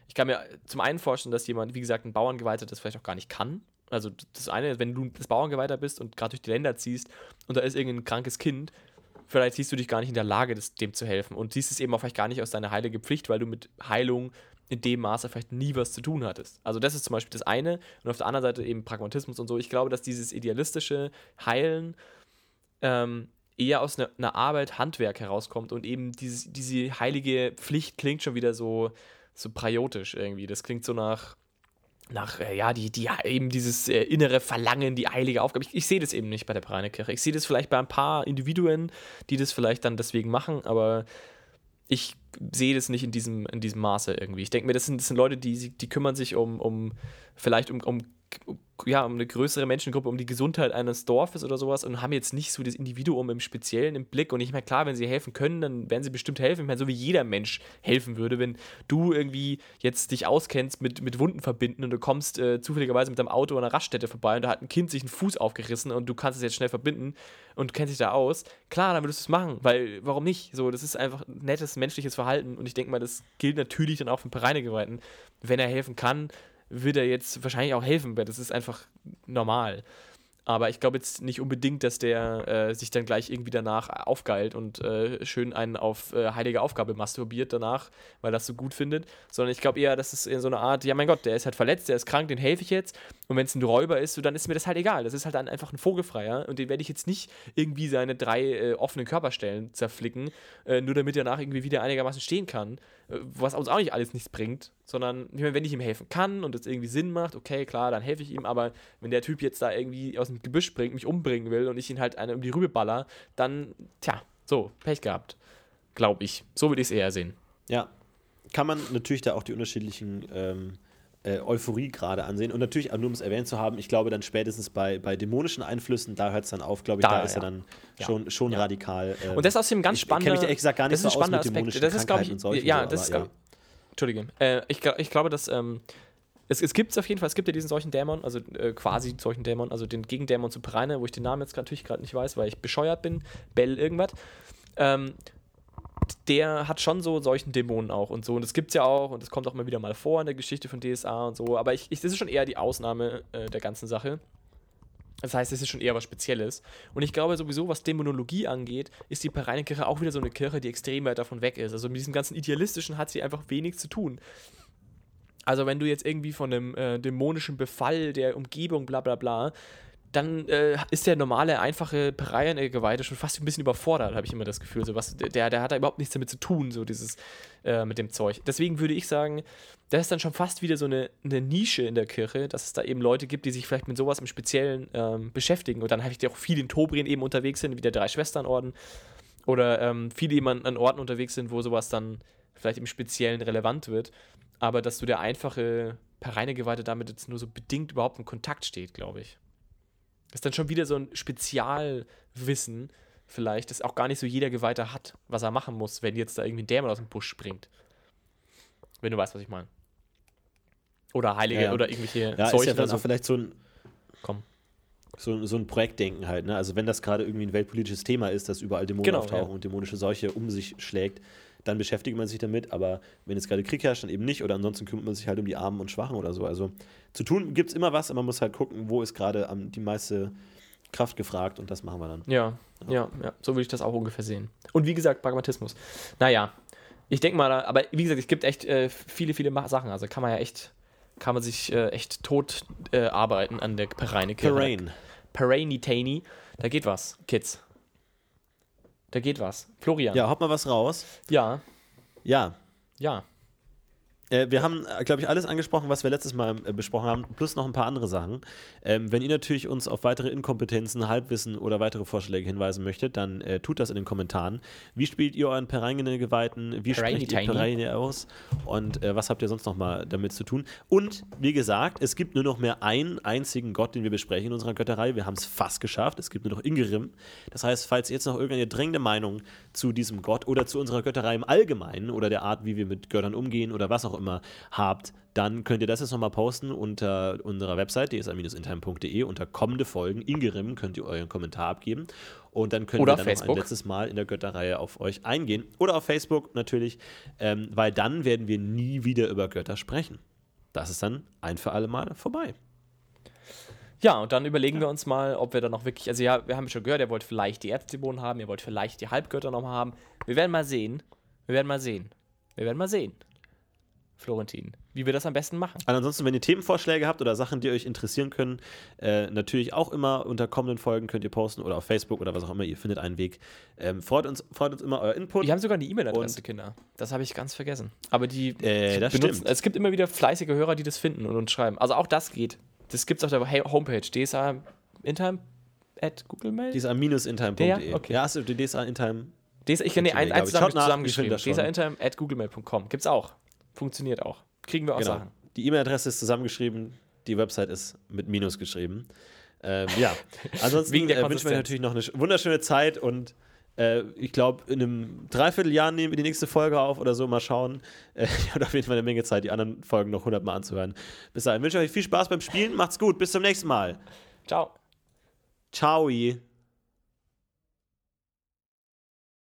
Ich kann mir zum einen vorstellen, dass jemand, wie gesagt, ein Bauerngeweihter das vielleicht auch gar nicht kann. Also das eine, wenn du das Bauerngeweihter bist und gerade durch die Länder ziehst und da ist irgendein krankes Kind, vielleicht siehst du dich gar nicht in der Lage, das, dem zu helfen und siehst es eben auch vielleicht gar nicht aus deiner heilige Pflicht, weil du mit Heilung in dem Maße vielleicht nie was zu tun hattest. Also das ist zum Beispiel das eine und auf der anderen Seite eben Pragmatismus und so. Ich glaube, dass dieses idealistische Heilen ähm, eher aus einer, einer Arbeit Handwerk herauskommt und eben dieses, diese heilige Pflicht klingt schon wieder so, so priotisch irgendwie. Das klingt so nach nach, äh, ja, die, die, eben dieses äh, innere Verlangen, die heilige Aufgabe. Ich, ich sehe das eben nicht bei der Preinerkirche. Ich sehe das vielleicht bei ein paar Individuen, die das vielleicht dann deswegen machen, aber ich sehe das nicht in diesem, in diesem Maße irgendwie. Ich denke mir, das sind, das sind Leute, die, die kümmern sich um, um vielleicht um, um ja, um eine größere Menschengruppe, um die Gesundheit eines Dorfes oder sowas und haben jetzt nicht so das Individuum im Speziellen im Blick. Und ich meine, klar, wenn sie helfen können, dann werden sie bestimmt helfen. Ich meine, so wie jeder Mensch helfen würde, wenn du irgendwie jetzt dich auskennst mit, mit Wunden verbinden und du kommst äh, zufälligerweise mit deinem Auto an einer Raststätte vorbei und da hat ein Kind sich einen Fuß aufgerissen und du kannst es jetzt schnell verbinden und kennst dich da aus. Klar, dann würdest du es machen, weil warum nicht? So, das ist einfach ein nettes menschliches Verhalten und ich denke mal, das gilt natürlich dann auch für Pereinegeweihten. Wenn er helfen kann, wird er jetzt wahrscheinlich auch helfen, weil das ist einfach normal. Aber ich glaube jetzt nicht unbedingt, dass der äh, sich dann gleich irgendwie danach aufgeilt und äh, schön einen auf äh, heilige Aufgabe masturbiert danach, weil er das so gut findet. Sondern ich glaube eher, dass es in so eine Art, ja mein Gott, der ist halt verletzt, der ist krank, den helfe ich jetzt. Und wenn es ein Räuber ist, so, dann ist mir das halt egal. Das ist halt dann einfach ein Vogelfreier und den werde ich jetzt nicht irgendwie seine drei äh, offenen Körperstellen zerflicken, äh, nur damit er danach irgendwie wieder einigermaßen stehen kann. Äh, was uns auch nicht alles nichts bringt, sondern ich meine, wenn ich ihm helfen kann und es irgendwie Sinn macht, okay, klar, dann helfe ich ihm. Aber wenn der Typ jetzt da irgendwie aus dem Gebüsch springt, mich umbringen will und ich ihn halt eine um die Rübe baller, dann, tja, so, Pech gehabt. Glaube ich. So würde ich es eher sehen. Ja. Kann man natürlich da auch die unterschiedlichen ähm, äh, Euphorie gerade ansehen. Und natürlich, nur um es erwähnt zu haben, ich glaube dann spätestens bei, bei dämonischen Einflüssen, da hört es dann auf, glaube ich, da, da ist ja. er dann ja. schon, schon ja. radikal. Ähm, und das ist aus dem ganz spannenden. Ich kenne mich ehrlich gesagt gar nicht so aus mit dämonischen das ist, Krankheiten ich, und solchen. Ja, so, das ist, ja. Entschuldige. Äh, ich, ich glaube, dass. Ähm, es, es gibt es auf jeden Fall, es gibt ja diesen solchen Dämon, also äh, quasi solchen Dämon, also den Gegendämon zu Pereine, wo ich den Namen jetzt natürlich gerade nicht weiß, weil ich bescheuert bin, Bell irgendwas. Ähm, der hat schon so solchen Dämonen auch und so. Und das gibt es ja auch und das kommt auch immer wieder mal vor in der Geschichte von DSA und so. Aber ich, ich das ist schon eher die Ausnahme äh, der ganzen Sache. Das heißt, es ist schon eher was Spezielles. Und ich glaube sowieso, was Dämonologie angeht, ist die Pereinekirche auch wieder so eine Kirche, die extrem weit davon weg ist. Also mit diesem ganzen Idealistischen hat sie einfach wenig zu tun. Also wenn du jetzt irgendwie von einem äh, dämonischen Befall der Umgebung bla bla bla dann äh, ist der normale, einfache Pereiengeweihte schon fast ein bisschen überfordert, habe ich immer das Gefühl. So was, der, der hat da überhaupt nichts damit zu tun, so dieses äh, mit dem Zeug. Deswegen würde ich sagen, das ist dann schon fast wieder so eine, eine Nische in der Kirche, dass es da eben Leute gibt, die sich vielleicht mit sowas im Speziellen ähm, beschäftigen. Und dann habe ich auch viele in Tobrien eben unterwegs sind, wie der Drei-Schwestern-Orden. Oder ähm, viele jemanden an Orten unterwegs sind, wo sowas dann vielleicht im Speziellen relevant wird. Aber dass du der einfache Pereinegeweihte damit jetzt nur so bedingt überhaupt in Kontakt steht, glaube ich. Das ist dann schon wieder so ein Spezialwissen, vielleicht, das auch gar nicht so jeder Geweihter hat, was er machen muss, wenn jetzt da irgendwie ein Dämon aus dem Busch springt. Wenn du weißt, was ich meine. Oder Heilige ja, ja. oder irgendwelche ja. Ist ja dann so. auch vielleicht so ein. Komm. So, so ein Projektdenken halt, ne? Also wenn das gerade irgendwie ein weltpolitisches Thema ist, dass überall Dämonen genau, auftauchen ja. und dämonische Seuche um sich schlägt, dann beschäftigt man sich damit, aber wenn jetzt gerade Krieg herrscht, dann eben nicht oder ansonsten kümmert man sich halt um die Armen und Schwachen oder so. Also zu tun gibt es immer was, aber man muss halt gucken, wo ist gerade die meiste Kraft gefragt und das machen wir dann. Ja, ja, ja. So würde ich das auch ungefähr sehen. Und wie gesagt, Pragmatismus. Naja, ich denke mal, aber wie gesagt, es gibt echt äh, viele, viele Sachen. Also kann man ja echt, kann man sich äh, echt tot äh, arbeiten an der Pereineke. Terrain. Pereinitani. Da geht was, Kids. Da geht was. Florian. Ja, haut mal was raus. Ja. Ja, Ja. Äh, wir haben, glaube ich, alles angesprochen, was wir letztes Mal äh, besprochen haben, plus noch ein paar andere Sachen. Ähm, wenn ihr natürlich uns auf weitere Inkompetenzen, Halbwissen oder weitere Vorschläge hinweisen möchtet, dann äh, tut das in den Kommentaren. Wie spielt ihr euren Perangene Geweihten? Wie sprecht ihr Perangene. Perangene aus? Und äh, was habt ihr sonst noch mal damit zu tun? Und wie gesagt, es gibt nur noch mehr einen einzigen Gott, den wir besprechen in unserer Götterei. Wir haben es fast geschafft. Es gibt nur noch Ingerim. Das heißt, falls ihr jetzt noch irgendeine drängende Meinung zu diesem Gott oder zu unserer Götterei im Allgemeinen oder der Art, wie wir mit Göttern umgehen oder was auch immer habt, dann könnt ihr das jetzt nochmal posten unter unserer Website dsa-intime.de unter kommende Folgen Ingerim könnt ihr euren Kommentar abgeben und dann können Oder wir dann noch ein letztes Mal in der Götterreihe auf euch eingehen oder auf Facebook natürlich, ähm, weil dann werden wir nie wieder über Götter sprechen. Das ist dann ein für alle Mal vorbei. Ja, und dann überlegen wir uns mal, ob wir dann noch wirklich, also ja, wir haben schon gehört, ihr wollt vielleicht die Erzdämonen haben, ihr wollt vielleicht die Halbgötter noch mal haben. Wir werden mal sehen. Wir werden mal sehen. Wir werden mal sehen. Florentin, wie wir das am besten machen. Und ansonsten, wenn ihr Themenvorschläge habt oder Sachen, die euch interessieren können, äh, natürlich auch immer unter kommenden Folgen könnt ihr posten oder auf Facebook oder was auch immer. Ihr findet einen Weg. Ähm, freut, uns, freut uns immer euer Input. Wir haben sogar eine E-Mail-Adresse, Kinder. Das habe ich ganz vergessen. Aber die Äh, das benutzen, stimmt. es gibt immer wieder fleißige Hörer, die das finden und uns schreiben. Also auch das geht. Das gibt es auf der Homepage, DSA Intime at Google Mail. DSA-intime.de. Ja, okay. Ja, hast du die DSA-intime? DSA, ich kann nee, ein, eins zusammengeschrieben. schon. DSA-Intime at googlemail.com. Gibt's auch. Funktioniert auch. Kriegen wir auch Genau. Sachen. Die E-Mail-Adresse ist zusammengeschrieben, die Website ist mit Minus geschrieben. Ähm, ja, ansonsten äh, wünschen wir natürlich noch eine sch- wunderschöne Zeit und äh, ich glaube, in einem Dreivierteljahr nehmen wir die nächste Folge auf oder so, mal schauen. Äh, ich habe auf jeden Fall eine Menge Zeit, die anderen Folgen noch 100 Mal anzuhören. Bis dahin wünsche ich euch viel Spaß beim Spielen, macht's gut, bis zum nächsten Mal. Ciao. Ciao.